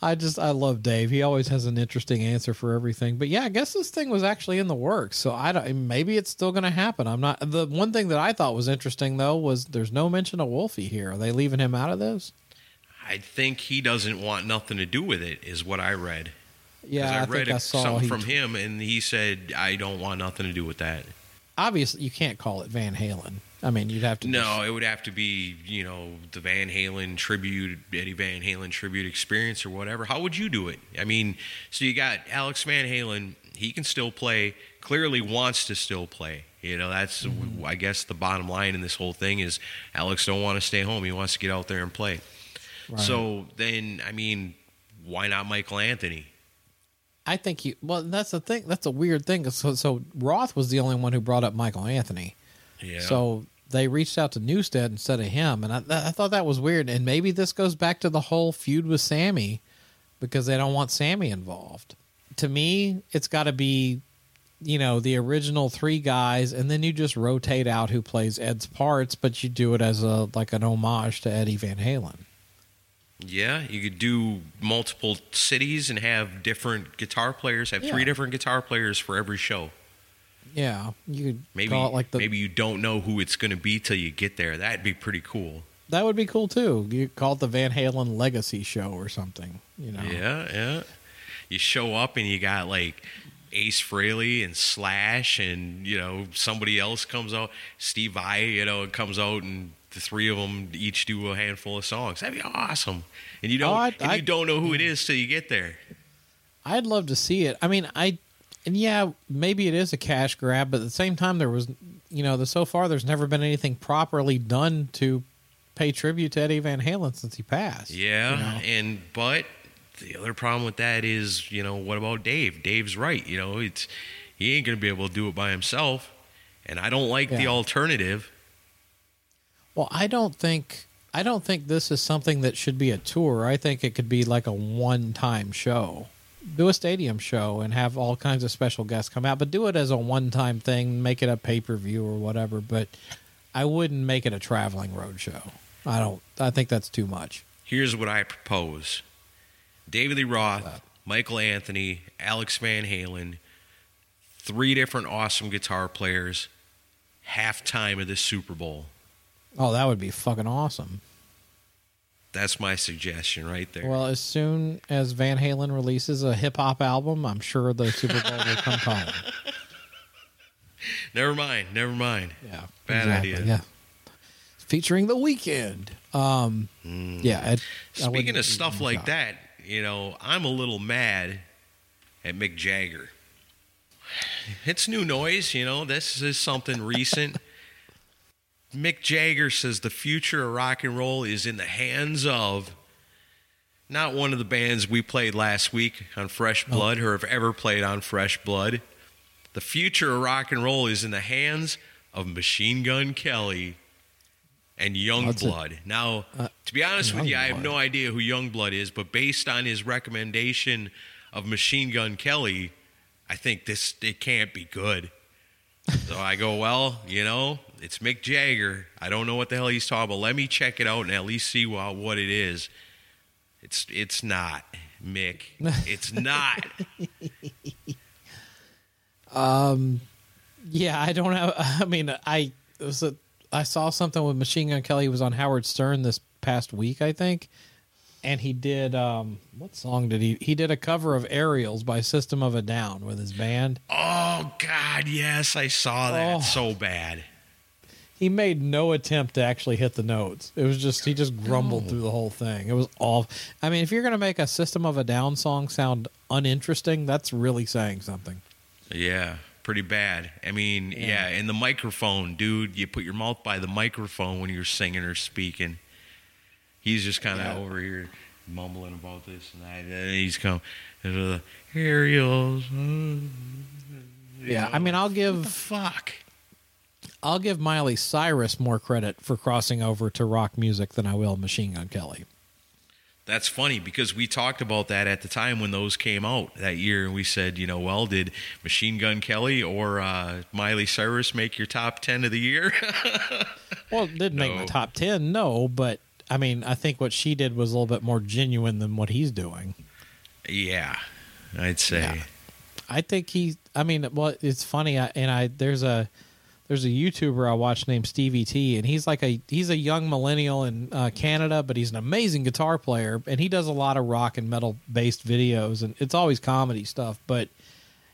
I just, I love Dave. He always has an interesting answer for everything. But yeah, I guess this thing was actually in the works. So I don't, maybe it's still going to happen. I'm not, the one thing that I thought was interesting though was there's no mention of Wolfie here. Are they leaving him out of this? I think he doesn't want nothing to do with it, is what I read. Yeah, I, I read think I a- saw something he, from him, and he said, "I don't want nothing to do with that." obviously you can't call it Van Halen. I mean, you'd have to. No, it would have to be, you know, the Van Halen tribute, Eddie Van Halen tribute experience or whatever. How would you do it? I mean, so you got Alex Van Halen. He can still play. Clearly wants to still play. You know, that's Mm-hmm. I guess the bottom line in this whole thing is Alex don't want to stay home. He wants to get out there and play. Right. So then, I mean, why not Michael Anthony? I think you. Well, that's the thing. That's a weird thing. So, so Roth was the only one who brought up Michael Anthony. Yeah. So they reached out to Newsted instead of him, and I, I thought that was weird. And maybe this goes back to the whole feud with Sammy because they don't want Sammy involved. To me, it's got to be, you know, the original three guys, and then you just rotate out who plays Ed's parts, but you do it as a like an homage to Eddie Van Halen. Yeah, you could do multiple cities and have different guitar players. Have three different guitar players for every show. Yeah, you could Maybe call it like the maybe you don't know who it's going to be till you get there. That'd be pretty cool. that would be cool too. You call it the Van Halen Legacy Show or something. You know, Yeah, yeah. You show up and you got like Ace Frehley and Slash, and you know somebody else comes out. Steve Vai, you know, comes out, and the three of them each do a handful of songs. That'd be awesome. And you don't, Oh, I- and I- you don't know who it is till you get there. I'd love to see it. I mean, I and yeah, maybe it is a cash grab, but at the same time, there was, you know, the so far there's never been anything properly done to pay tribute to Eddie Van Halen since he passed. Yeah, you know? and but the other problem with that is, you know, what about Dave? Dave's right. You know, it's he ain't gonna be able to do it by himself, and I don't like the alternative. Well, I don't think I don't think this is something that should be a tour. I think it could be like a one-time show. Do a stadium show and have all kinds of special guests come out, but do it as a one-time thing. Make it a pay-per-view or whatever. But I wouldn't make it a traveling road show. I don't. I think that's too much. Here's what I propose: David Lee Roth, Michael Anthony, Alex Van Halen, three different awesome guitar players, halftime of this Super Bowl. Oh, that would be fucking awesome. That's my suggestion right there. Well, as soon as Van Halen releases a hip hop album, I'm sure the Super Bowl will come *laughs* calling. never mind, never mind. Yeah, Bad idea. Yeah, featuring the Weeknd. Um, yeah. It, Speaking of stuff like God. that, you know, I'm a little mad at Mick Jagger. it's new noise. You know, this is something recent. Mick Jagger says the future of rock and roll is in the hands of not one of the bands we played last week on Fresh oh. Blood or have ever played on Fresh Blood. The future of rock and roll is in the hands of Machine Gun Kelly and That's a- Yungblud. Now, uh, to be honest with you, I have no idea who Yungblud is, but based on his recommendation of Machine Gun Kelly, I think this it can't be good. So I go, well, you know, it's Mick Jagger. I don't know what the hell he's talking about. Let me check it out and at least see what, what it is. It's it's not Mick. *laughs* It's not. um, Yeah, I don't have. *laughs* I mean, I it was a, I saw something with Machine Gun Kelly He was on Howard Stern this past week, I think, and he did um what song did he? He did a cover of Aerials by System of a Down with his band. oh God, yes, I saw that. Oh. So bad. He made no attempt to actually hit the notes. It was just he just grumbled through the whole thing. It was all. I mean, if you're gonna make a System of a Down song sound uninteresting, that's really saying something. Yeah, pretty bad. I mean, yeah, and the microphone, dude, you put your mouth by the microphone when you're singing or speaking. He's just kind of Yeah. over here mumbling about this and that. And he's come, here he uh, Yeah, I mean, I'll What the give fuck? I'll give Miley Cyrus more credit for crossing over to rock music than I will Machine Gun Kelly. That's funny because we talked about that at the time when those came out that year, and we said, you know, well, did Machine Gun Kelly or uh, Miley Cyrus make your top ten of the year? *laughs* Well, it didn't make my top ten, no, but I mean, I think what she did was a little bit more genuine than what he's doing. yeah, I'd say. Yeah. I think he. I mean, well, it's funny, I, and I there's a there's a YouTuber I watch named Stevie T, and he's like a he's a young millennial in uh, Canada, but he's an amazing guitar player, and he does a lot of rock and metal based videos, and it's always comedy stuff. But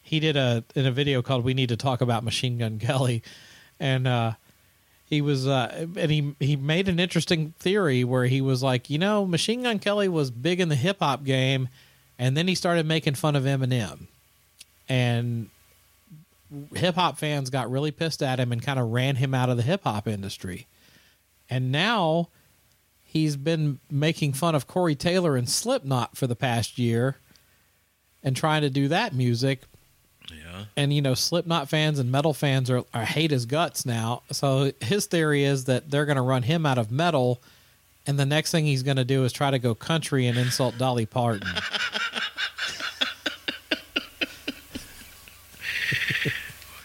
he did a in a video called "We Need to Talk About Machine Gun Kelly," and uh, he was uh, and he he made an interesting theory where he was like, you know, Machine Gun Kelly was big in the hip hop game, and then he started making fun of Eminem, and hip hop fans got really pissed at him and kind of ran him out of the hip hop industry, and now he's been making fun of Corey Taylor and Slipknot for the past year, and trying to do that music, Yeah. and you know Slipknot fans and metal fans are, are hate his guts now. So his theory is that they're going to run him out of metal, and the next thing he's going to do is try to go country and insult Dolly Parton. *laughs*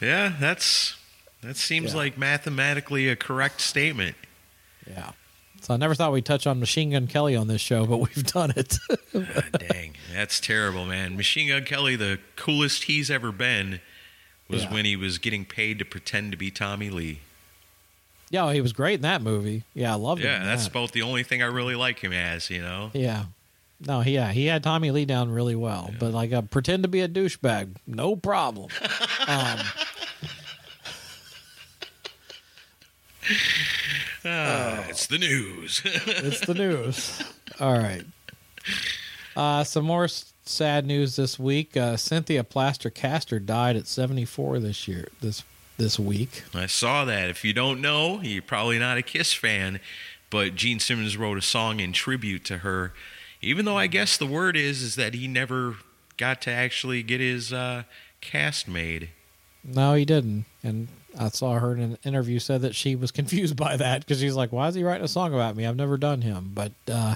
Yeah, that's that seems Yeah. like mathematically a correct statement. yeah. So I never thought we'd touch on Machine Gun Kelly on this show, but *laughs* we've done it. God dang, that's terrible, man. Machine Gun Kelly, the coolest he's ever been, was Yeah. when he was getting paid to pretend to be Tommy Lee. yeah, he was great in that movie. Yeah, I loved him. Yeah, that's that. about the only thing I really like him as. You know. Yeah. No, yeah, he had Tommy Lee down really well, but like uh, pretend to be a douchebag, no problem. *laughs* um, Ah, it's the news. *laughs* it's the news. All right. Uh, some more s- sad news this week. Uh, Cynthia Plaster Caster died at 74 this year. This this week. I saw that. If you don't know, you're probably not a Kiss fan, but Gene Simmons wrote a song in tribute to her. Even though I guess the word is is that he never got to actually get his uh, cast made. No, he didn't. And I saw her in an interview said that she was *laughs* confused by that because she's like, "Why is he writing a song about me? I've never done him." But uh,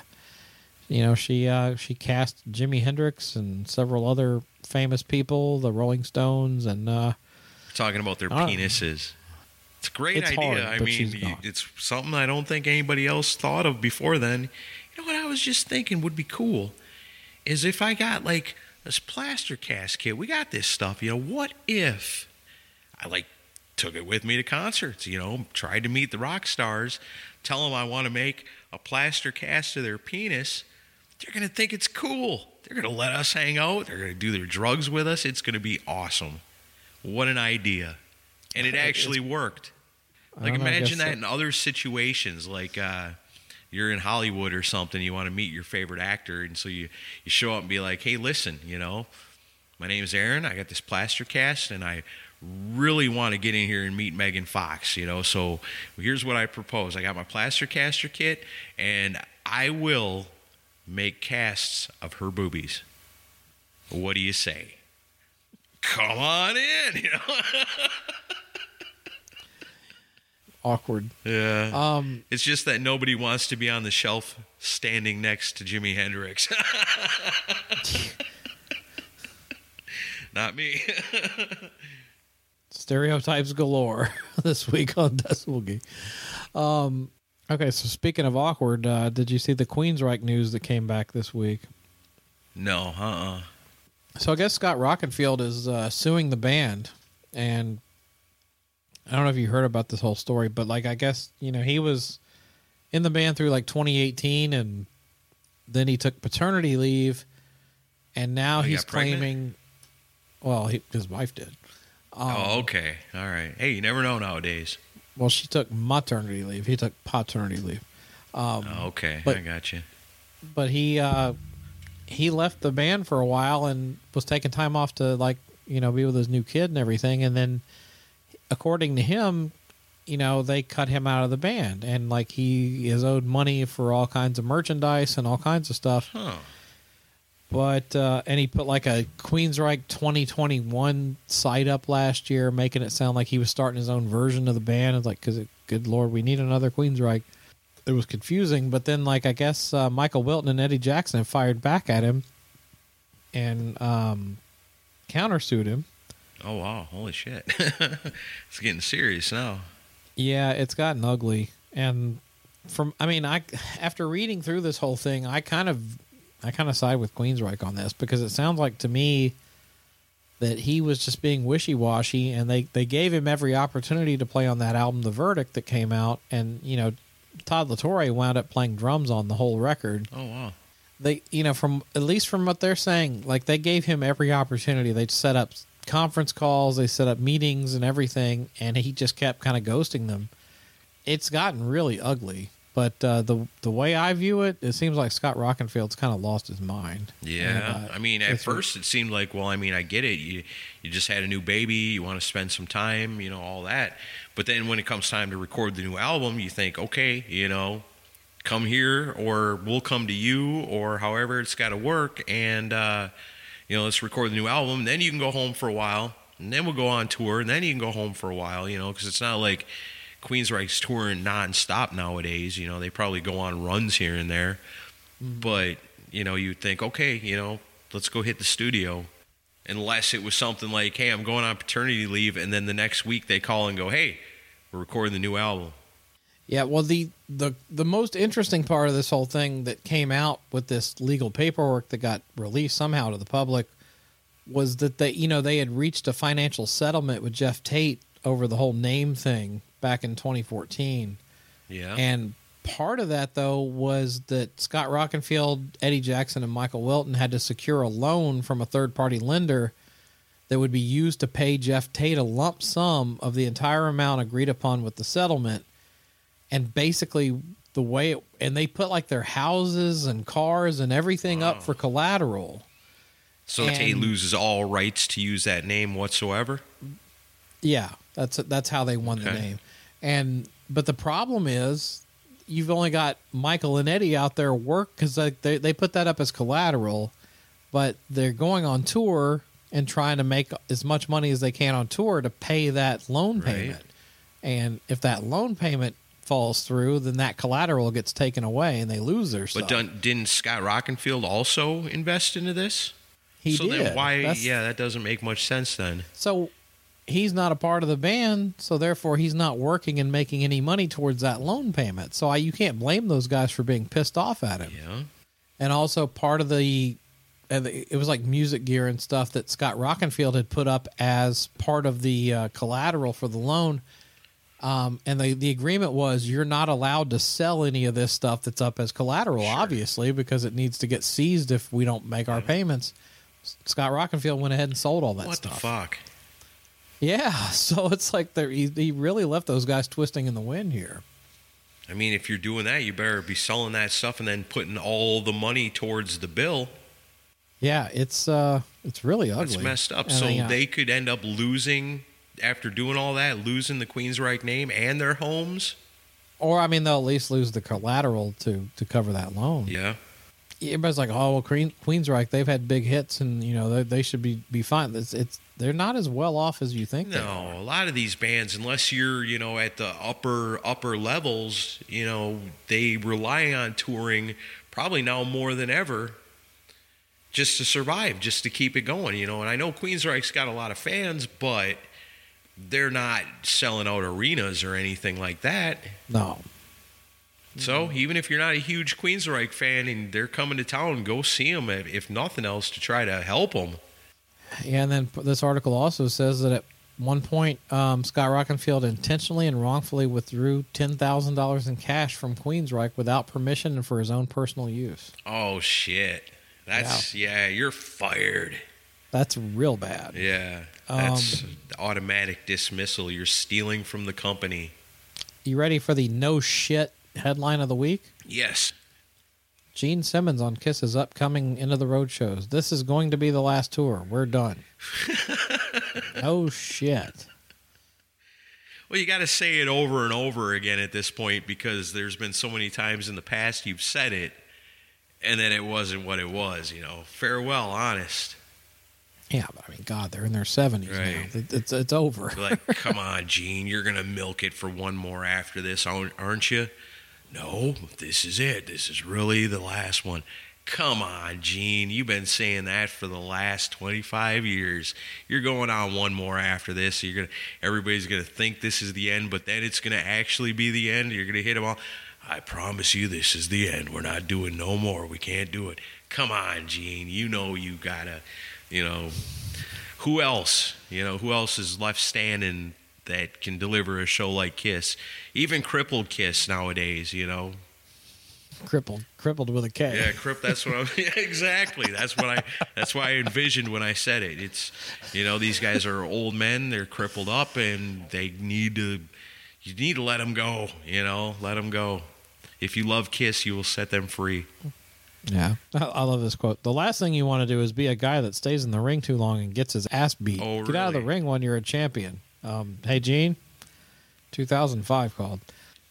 you know, she uh, she cast Jimi Hendrix and several other famous people, the Rolling Stones, and uh, talking about their penises. It's a great It's idea. hard, I mean, she's you- gone. it's something I don't think anybody else thought of before then. You know what I was just thinking would be cool is if I got like this plaster cast kit. We got this stuff. You know, what if I like took it with me to concerts? You know, tried to meet the rock stars, tell them I want to make a plaster cast of their penis. They're gonna think it's cool. They're gonna let us hang out. They're gonna do their drugs with us. It's gonna be awesome. What an idea. And it actually worked. Like know, imagine that so. in other situations, like uh, you're in Hollywood or something, you want to meet your favorite actor, and so you, you show up and be like, hey, listen, you know, My name is Aaron. I got this plaster cast, and I really want to get in here and meet Megan Fox, you know. So here's what I propose I got my plaster caster kit, and I will make casts of her boobies. What do you say? Come on in, *laughs* you know. Awkward. Yeah. Um, It's just that nobody wants to be on the shelf standing next to Jimi Hendrix. *laughs* *laughs* Not me. Stereotypes galore *laughs* this week on Decibel Geek. Um, okay, so speaking of awkward, uh, did you see the Queensryche news that came back this week? no, uh uh So I guess Scott Rockenfield is uh, suing the band, and I don't know if you heard about this whole story, but like I guess you know he was in the band through like 2018, and then he took paternity leave, and now Oh, he he's claiming. Well, he, his wife did. Oh, okay. All right. Hey, you never know nowadays. Well, she took maternity leave. He took paternity leave. Um, Oh, okay. but- I got you. but he uh he left the band for a while and was taking time off to like you know be with his new kid and everything and then according to him you know they cut him out of the band and like he is owed money for all kinds of merchandise and all kinds of stuff Huh. But uh and he put like a queensryche 2021 site up last year making it sound like he was starting his own version of the band it's like because good lord we need another queensryche it was confusing. But then, like I guess uh, Michael Wilton and Eddie Jackson fired back at him and um, countersued him. Oh, wow. Holy shit. *laughs* it's getting serious now. Yeah, it's gotten ugly. And from, I mean, I after reading through this whole thing, I kind of, I kind of side with Queensryche on this because it sounds like to me that he was just being wishy washy, and they they gave him every opportunity to play on that album, The Verdict, that came out, and you know. Todd La Torre wound up playing drums on the whole record. Oh, wow. they you know from at least from what they're saying like they gave him every opportunity they set up conference calls they set up meetings and everything and he just kept kind of ghosting them it's gotten really ugly but uh, the the way I view it, it seems like Scott Rockenfield's kind of lost his mind. Yeah, And, uh, I mean, at first it seemed like, well, I mean, I get it. You you just had a new baby, you want to spend some time, you know, all that. But then when it comes time to record the new album, you think, okay, you know, come here, or we'll come to you, or however it's got to work, and uh, you know, let's record the new album. Then you can go home for a while, and then we'll go on tour, and then you can go home for a while, you know, because it's not like Queensryche's touring nonstop nowadays. You know, they probably go on runs here and there. Mm-hmm. But you know you think okay you know let's go hit the studio. Unless it was something like hey i'm going on paternity leave and then the next week they call and go hey we're recording the new album. Yeah, well the the the most interesting part of this whole thing that came out with this legal paperwork that got released somehow to the public was that they you know they had reached a financial settlement with Geoff Tate over the whole name thing back in 2014. yeah And part of that though was that Scott Rockenfield, Eddie Jackson and Michael Wilton had to secure a loan from a third-party lender that would be used to pay Geoff Tate a lump sum of the entire amount agreed upon with the settlement. And basically the way it, and they put like their houses and cars and everything up for collateral. so tate loses all rights to use that name whatsoever Yeah, that's that's how they won the name. And but the problem is you've only got Michael and Eddie out there work because they, they they put that up as collateral, but they're going on tour and trying to make as much money as they can on tour to pay that loan Right. payment. And if that loan payment falls through, then that collateral gets taken away and they lose their stuff. but done, didn't scott rockenfield also invest into this he so did. then why That's- yeah that doesn't make much sense then So he's not a part of the band, so therefore he's not working and making any money towards that loan payment. So I, you can't blame those guys for being pissed off at him. yeah And also part of the, uh, it was like music gear and stuff that Scott Rockenfield had put up as part of the uh, collateral for the loan. Um, and the the agreement was you're not allowed to sell any of this stuff that's up as collateral, obviously, because it needs to get seized if we don't make our payments. Scott Rockenfield went ahead and sold all that what stuff. the fuck Yeah, *laughs* so it's like he, he really left those guys twisting in the wind here. I mean, if you're doing that, you better be selling that stuff and then putting all the money towards the bill. Yeah, it's uh, it's really ugly. That's messed up. And, so yeah, they could end up losing after doing all that, losing the Queensryche name and their homes. or I mean, they'll at least lose the collateral to to cover that loan. Yeah. Everybody's like, oh well, Queen, Queensryche, they've had big hits, and you know they, they should be be fine. It's, it's they're not as well off as you think. they are. No, a lot of these bands, unless you're, you know, at the upper upper levels, you know, they rely on touring probably now more than ever just to survive, just to keep it going, you know. And I know Queensryche's got a lot of fans, but they're not selling out arenas or anything like that. No, So even if you're not a huge Queensryche fan and they're coming to town, go see them if nothing else to try to help them. Yeah, and then this article also says that at one point, um, Scott Rockenfield intentionally and wrongfully withdrew ten thousand dollars in cash from Queensryche without permission and for his own personal use. Oh shit, that's yeah, you're fired. That's real bad. Yeah, Um, that's automatic dismissal. You're stealing from the company. You ready for the no shit headline of the week? Yes. Gene Simmons on Kiss's upcoming End of the Road shows. This is going to be the last tour. We're done. *laughs* oh shit. Well, you got to say it over and over again at this point because there's been so many times in the past you've said it, and then it wasn't what it was. You know, farewell, honest. Yeah, but I mean, God, they're in their seventies Right. now. It, it's it's over. Like, *laughs* come on, Gene, you're gonna milk it for one more after this, aren't you? No, this is it. This is really the last one. Come on, Gene. You've been saying that for the last 25 years. You're going on one more after this. You're gonna. Everybody's gonna think this is the end, but then it's gonna actually be the end. You're gonna hit them all. I promise you, this is the end. We're not doing no more. We can't do it. Come on, Gene. You know you gotta. You know, who else? You know, who else is left standing that can deliver a show like Kiss? Even crippled Kiss nowadays, you know. crippled, crippled with a K. Yeah, crip. That's what I'm. *laughs* Yeah, exactly. That's what I. That's why I envisioned when I said it. It's, you know, these guys are old men. They're crippled up, and they need to. You need to let them go. You know, let them go. If you love Kiss, you will set them free. Yeah, I, love this quote. The last thing you want to do is be a guy that stays in the ring too long and gets his ass beat. Oh, Get out of the ring when you're a champion. Um, hey, Gene, 2005 called.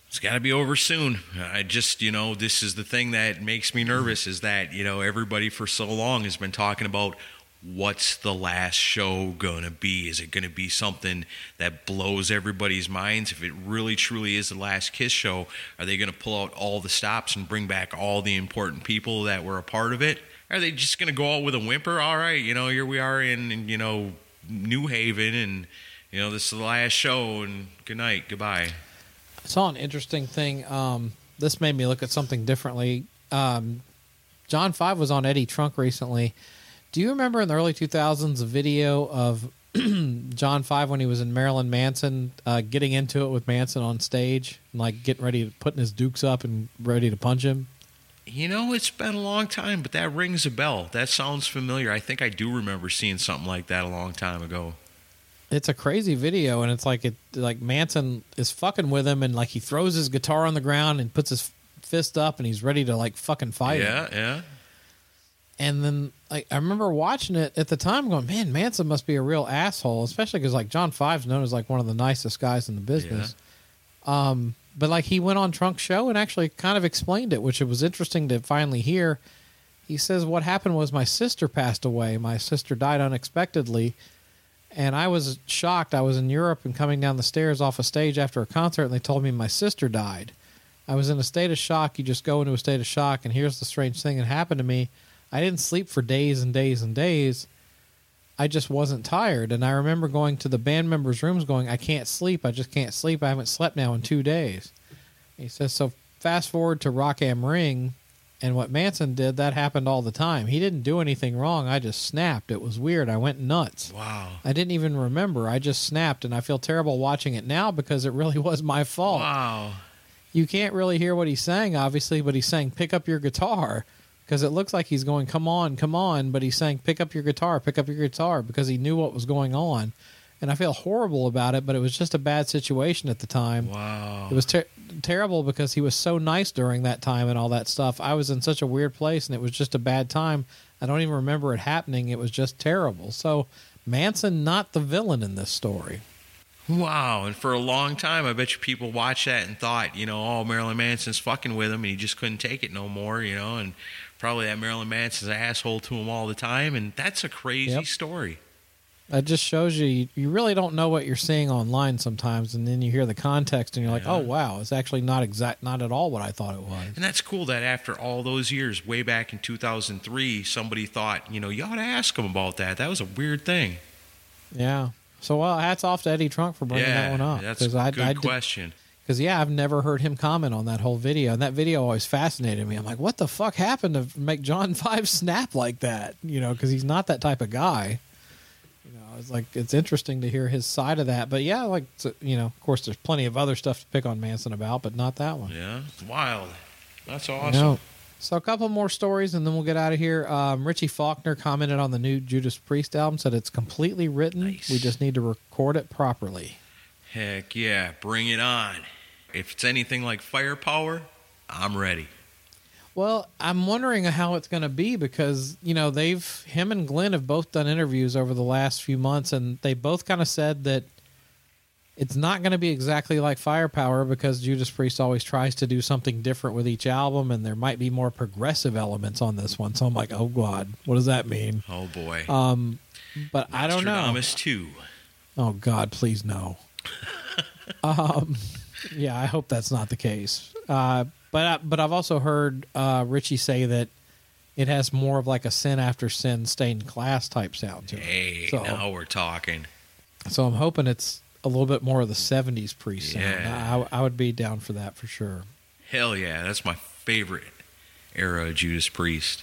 It's got to be over soon. I just, you know, this is the thing that makes me nervous is that, you know, everybody for so long has been talking about what's the last show going to be? Is it going to be something that blows everybody's minds? If it really truly is the last Kiss show, are they going to pull out all the stops and bring back all the important people that were a part of it? Are they just going to go out with a whimper? All right, you know, here we are in, in, you know, New Haven and, you know, this is the last show and good night, goodbye. I saw an interesting thing. Um, this made me look at something differently. Um, John Five was on Eddie Trunk recently. Do you remember in the early 2000s a video of *clears throat* John Five when he was in Marilyn Manson, uh, getting into it with Manson on stage, and like getting ready to putting his dukes up and ready to punch him? You know, it's been a long time, but that rings a bell. That sounds familiar. I think I do remember seeing something like that a long time ago. It's a crazy video, and it's like it like Manson is fucking with him, and like he throws his guitar on the ground and puts his fist up, and he's ready to like fucking fight him. yeah, yeah. And then like I remember watching it at the time, going, "Man, Manson must be a real asshole," especially because like John Five's known as like one of the nicest guys in the business. Um, but like he went on Trunk's show and actually kind of explained it, which it was interesting to finally hear. He says, "What happened was my sister passed away. My sister died unexpectedly." And I was shocked. I was in Europe and coming down the stairs off a stage after a concert, and they told me my sister died. I was in a state of shock. You just go into a state of shock, and here's the strange thing that happened to me. I didn't sleep for days and days and days. I just wasn't tired. And I remember going to the band members' rooms going, I can't sleep. I just can't sleep. I haven't slept now in two days. He says, so fast forward to Rock Am Ring and what Manson did, that happened all the time. He didn't do anything wrong. I just snapped. It was weird. I went nuts. Wow. I didn't even remember. I just snapped, and I feel terrible watching it now because it really *laughs* was my fault. Wow. You can't really hear what he's saying, obviously, but he's saying, pick up your guitar because it looks like he's going, come on, come on. But he's saying, pick up your guitar, pick up your guitar because he knew what was going on. And I feel horrible about it, but it was just a bad situation at the time. Wow. It was ter- terrible because he was so nice during that time and all that stuff. I was in such a weird place, and it was just a bad time. I don't even remember it happening. It was just terrible. So Manson not the villain in this story. Wow. And for a long time, I bet you people watched that and thought, you know, oh, Marilyn Manson's fucking with him and he just couldn't take it no more, you know, and probably that Marilyn Manson's an asshole to him all the time. And that's a crazy Yep. story. That just shows you, you you really don't know what you're seeing online sometimes, and then you hear the context and you're like, oh, Yeah. oh wow, it's actually not exact, not at all what I thought it was. And that's cool that after all those years, way back in 2003, somebody thought, you know, you ought to ask him about that. That was a weird thing. Yeah. So well, hats off to Eddie Trunk for bringing yeah, that one up. that's a I, good I question. Because yeah, I've never heard him comment on that whole video, and that video always fascinated me. I'm like, what the fuck happened to make John *laughs* Five snap like that? You know, because he's not that type of guy. You it's like it's interesting to hear his side of that. But yeah, like you know, of course, there's plenty of other stuff to pick on Manson about, but not that one. Yeah, it's wild. That's You awesome. know? So a couple more stories, and then we'll get out of here. Um, Richie Faulkner commented on the new Judas Priest album, said it's completely written. Nice. We just need to record it properly. Heck yeah, bring it on. If it's anything like firepower, I'm ready. Well, I'm wondering how it's going to be because you know they've him and Glenn have both done interviews over the last few months, and they both kind of said that it's not going to be exactly like Firepower because Judas Priest always tries to do something different with each album, and there might be more progressive elements on this one. So I'm like, oh god, what does that mean? Oh boy. Um, but I don't know. 2. Oh God, please no. *laughs* um, yeah, I hope that's not the case. Uh, but I, but I've also heard uh, Richie say that it has more of like a sin after sin stained glass type sound to it. Hey, so, now we're talking. so I'm hoping it's a little bit more of the '70s priest sound. Yeah. I, I would be down for that for sure. Hell yeah, that's my favorite era of Judas Priest.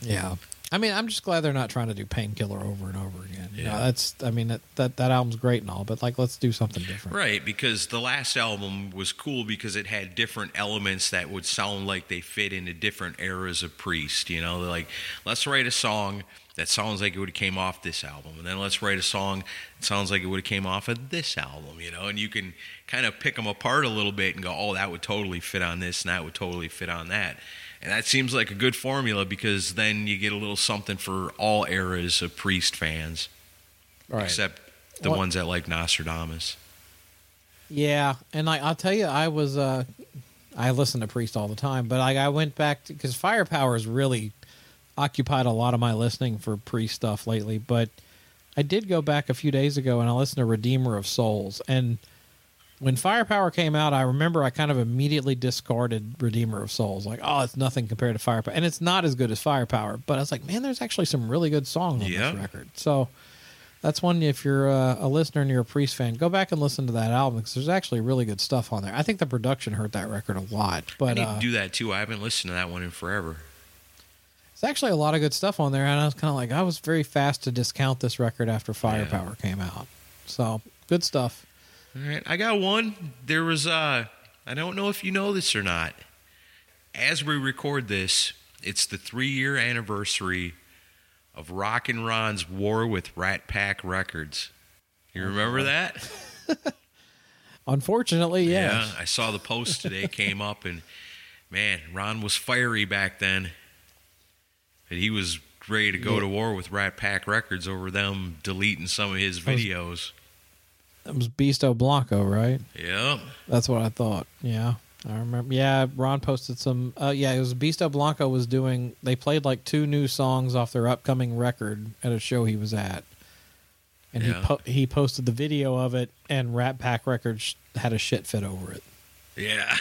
Yeah. I mean, I'm just glad they're not trying to do painkiller over and over again. You know, Yeah. that's. I mean, that, that that album's great and all, but like, let's do something different. Right, because the last album was cool because it had different elements that would sound like they fit into different eras of Priest. You know, They're like let's write a song that sounds like it would have came off this album, and then let's write a song that sounds like it would have came off of this album. You know, and you can kind of pick them apart a little bit and go, oh, that would totally fit on this, and that would totally fit on that. And that seems like a good formula because then you get a little something for all eras of Priest fans, Right. except the What- ones that like Nostradamus. Yeah, and like I'll tell you, I was uh, I listen to Priest all the time, but like I went back because Firepower has really occupied a lot of my listening for Priest stuff lately. But I did go back a few days ago and I listened to Redeemer of Souls, and when Firepower came out, I remember I kind of immediately discarded Redeemer of Souls, like oh, it's nothing compared to Firepower, and it's not as good as Firepower. But I was like, man, there's actually some really good songs on Yeah. this record, so. That's one. If you're uh, a listener and you're a Priest fan, go back and listen to that album because there's actually really good stuff on there. I think the production hurt that record a lot, I but need uh, to do that too. I haven't listened to that one in forever. it's actually a lot of good stuff on there. And I was kind of like, I was very fast to discount this record after Firepower came out. So good stuff. All right, I got one. There was uh I don't know if you know this or not. As we record this, it's the 3-year anniversary of Rock and Ron's war with Rat Pack Records. You remember that? *laughs* Unfortunately, yes. Yeah, I saw the post today *laughs* came up and man, Ron was fiery back then. And he was ready to go Yeah. to war with Rat Pack Records over them deleting some of his videos. It was Beasto Blanco, right? Yep. That's what I thought. Yeah. I remember. Yeah, Ron posted some. Uh, yeah, it was Beasto Blanco was doing. They played like two new songs off their upcoming record at a show he was at, and Yeah. he po- he posted the video of it, and Rat Pack Records had a shit fit over it, Yeah.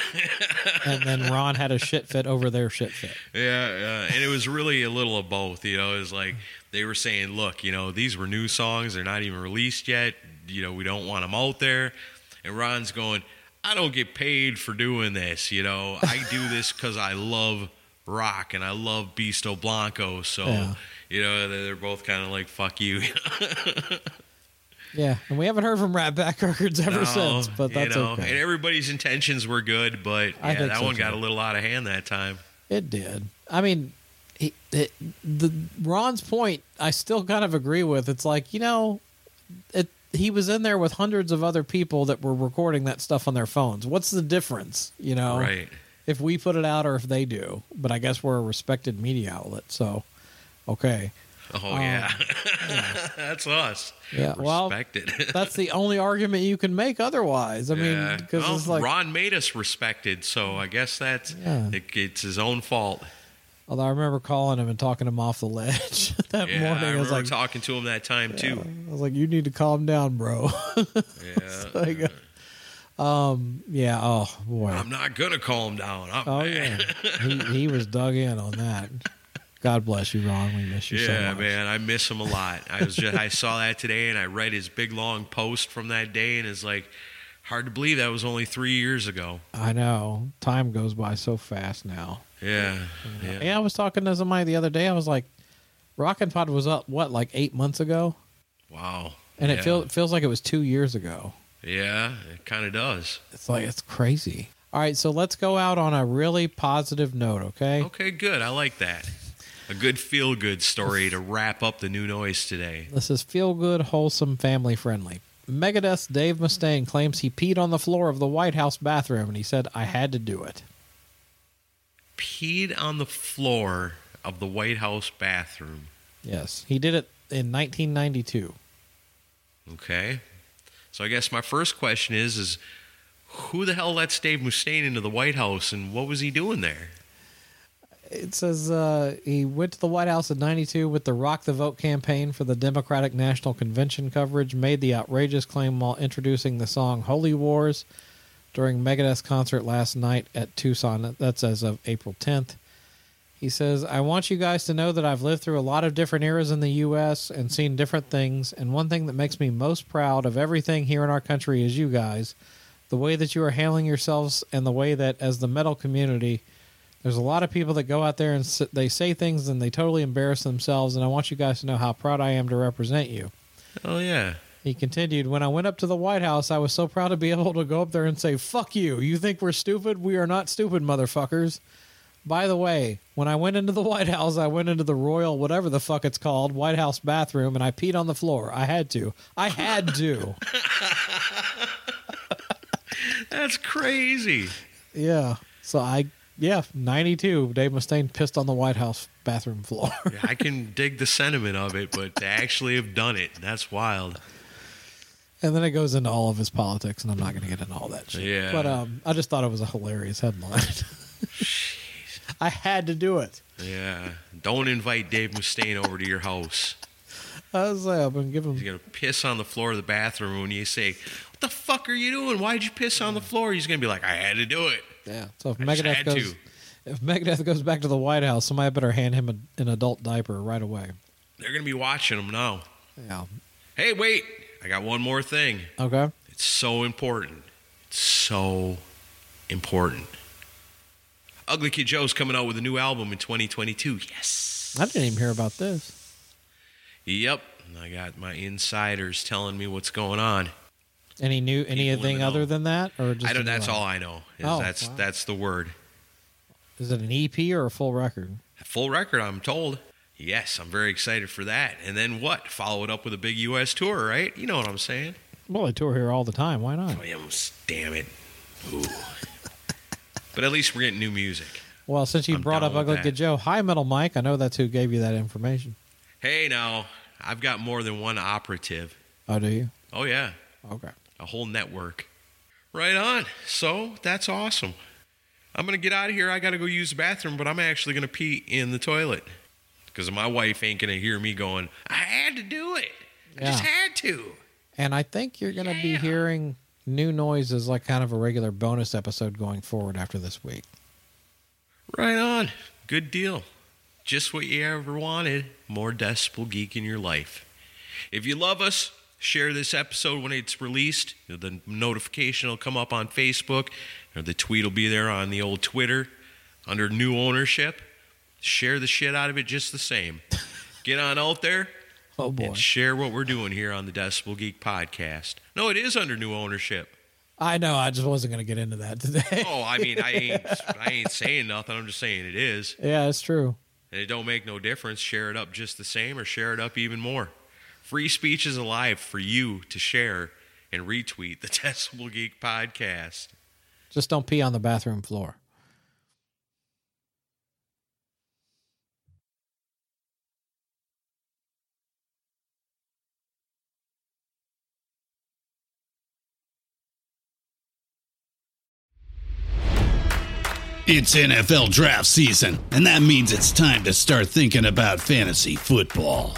and then Ron had a shit fit over their shit fit. Yeah, yeah, and it was really a little of both. You know, it was like they were saying, "Look, you know, these were new songs; they're not even released yet. You know, we don't want them out there." And Ron's going, "I don't get paid for doing this. You know, I do this because I love rock and I love Beasto Blanco. So, Yeah. you know, they're both kind of like, fuck you.' *laughs* Yeah, and we haven't heard from Rat Pack *laughs* Records ever No, since, but that's you know, okay. And everybody's intentions were good, but yeah, that so, one got a little out of hand that time. It did. I mean, he, it, the Ron's point, I still kind of agree with. It's like you know, it. He was in there with hundreds of other people that were recording that stuff on their phones. What's the difference? You know, Right. if we put it out or if they do. But I guess we're a respected media outlet, so Okay. Oh yeah, *laughs* that's us. Yeah, well, respect it. *laughs* That's the only argument you can make otherwise. I mean, because Well, it's like, Ron made us respected, so I guess that's Yeah. it, it's his own fault. although I remember calling him and talking him off the ledge *laughs* that Yeah, morning. I I, was remember like, talking to him that time too. I was like, you need to calm down, bro. Yeah, like, um, yeah. Oh boy. I'm not gonna calm down. I'm Oh mad. yeah. he he was dug in on that. God bless you, Ron. We miss you so Yeah, much. man, I miss him a lot. I was just I saw that today, and I read his big long post from that day, and it's like hard to believe that was only three years ago. I know. Time goes by so fast now. Yeah, yeah, Yeah, I was talking to somebody the other day. I was like, Rockin' Pod was up what, like eight months ago, wow. and it feels feels like it was two years ago. yeah, it kind of does. It's like it's crazy. All right, so let's go out on a really positive note, okay? Okay, good. I like that. A good feel good story to wrap up the new noise today. This is feel good, wholesome, family friendly. Megadeth's Dave Mustaine claims he peed on the floor of the White House bathroom, and he said, "I had to do it." Peed on the floor of the White House bathroom. Yes, he did it in 1992. Okay. So I guess my first question is is who the hell lets Dave Mustaine into the White House and what was he doing there? It says uh, he went to the White House in 92 with the Rock the Vote campaign for the Democratic National Convention coverage, made the outrageous claim while introducing the song Holy Wars during Megadeth's concert last night at Tucson. That's as of April 10th. He says, I want you guys to know that I've lived through a lot of different eras in the U.S. and seen different things. And one thing that makes me most proud of everything here in our country is you guys. The way that you are handling yourselves and the way that, as the metal community, there's a lot of people that go out there and s- they say things and they totally embarrass themselves. And I want you guys to know how proud I am to represent you. Oh yeah. He continued, When I went up to the White House, I was so proud to be *laughs* able to go up there and say, Fuck you. You think we're stupid? We are not stupid, motherfuckers. By the way, when I went into the White House, I went into the royal, whatever the fuck it's called, White House bathroom, and I peed on the floor. I had to. I had to. *laughs* *laughs* That's crazy. yeah. So I, yeah, 92, Dave Mustaine pissed on the White House bathroom floor. *laughs* Yeah, I can dig the sentiment of it, but to actually have done it, that's wild. and then it goes into all of his politics, and I'm not going to get into all that shit. Yeah. But um, I just thought it was a hilarious headline. *laughs* I had to do it. Yeah. Don't invite Dave Mustaine over to your house. I was like, I'm going to give him He's gonna piss on the floor of the bathroom when you say, "What the fuck are you doing? Why'd you piss on the floor?" He's gonna be like, "I had to do it." Yeah. So if I Megadeth goes, to. if Megadeth goes back to the White House, somebody better hand him a, an adult diaper right away. They're gonna be watching him now. Yeah. Hey, wait! I got one more thing. Okay. It's so important. It's so important. Ugly Kid Joe's coming out with a new album in 2022. Yes. I didn't even hear about this. Yep. I got my insiders telling me what's going on. Any new anything other than that, or just I don't. That's all I know. is Oh, that's wow. that's the word. Is it an EP or a full record? A Full record, I'm told. Yes, I'm very excited for that. And then what? Follow it up with a big U.S. tour, right? You know what I'm saying? Well, I tour here all the time. Why not? Oh, Williams, damn it. Ooh. *laughs* but at least we're getting new music. Well, since you I'm brought up Ugly. Kid Joe, hi Metal Mike. I know that's who gave you that information. Hey, now I've got more than one operative. Oh, do you? Oh yeah, Okay. A whole network. Right on. So that's awesome. I'm gonna get out of here. I gotta go use the bathroom, but I'm actually gonna pee in the toilet because my wife ain't gonna hear me going. I had to do it. I just had to. And I think you're going to be hearing new noises like kind of a regular bonus episode going forward after this week. Right on. Good deal. Just what you ever wanted. More Decibel Geek in your life. If you love us, share this episode when it's released. The notification will come up on Facebook, or the tweet will be there on the old Twitter under new ownership. Share the shit out of it just the same. Get on out there Oh boy. and share what we're doing here on the Decibel Geek podcast. No, it is under new ownership. I know. I just wasn't going to get into that today. Oh, I mean, I ain't, *laughs* I ain't saying nothing. I'm just saying it is. yeah, it's true. And it don't make no difference. Share it up just the same or share it up even more. Free speech is alive for you to share and retweet the *laughs* Decibel Geek podcast. Just don't pee on the bathroom floor. It's NFL draft season, and that means it's time to start thinking about fantasy football.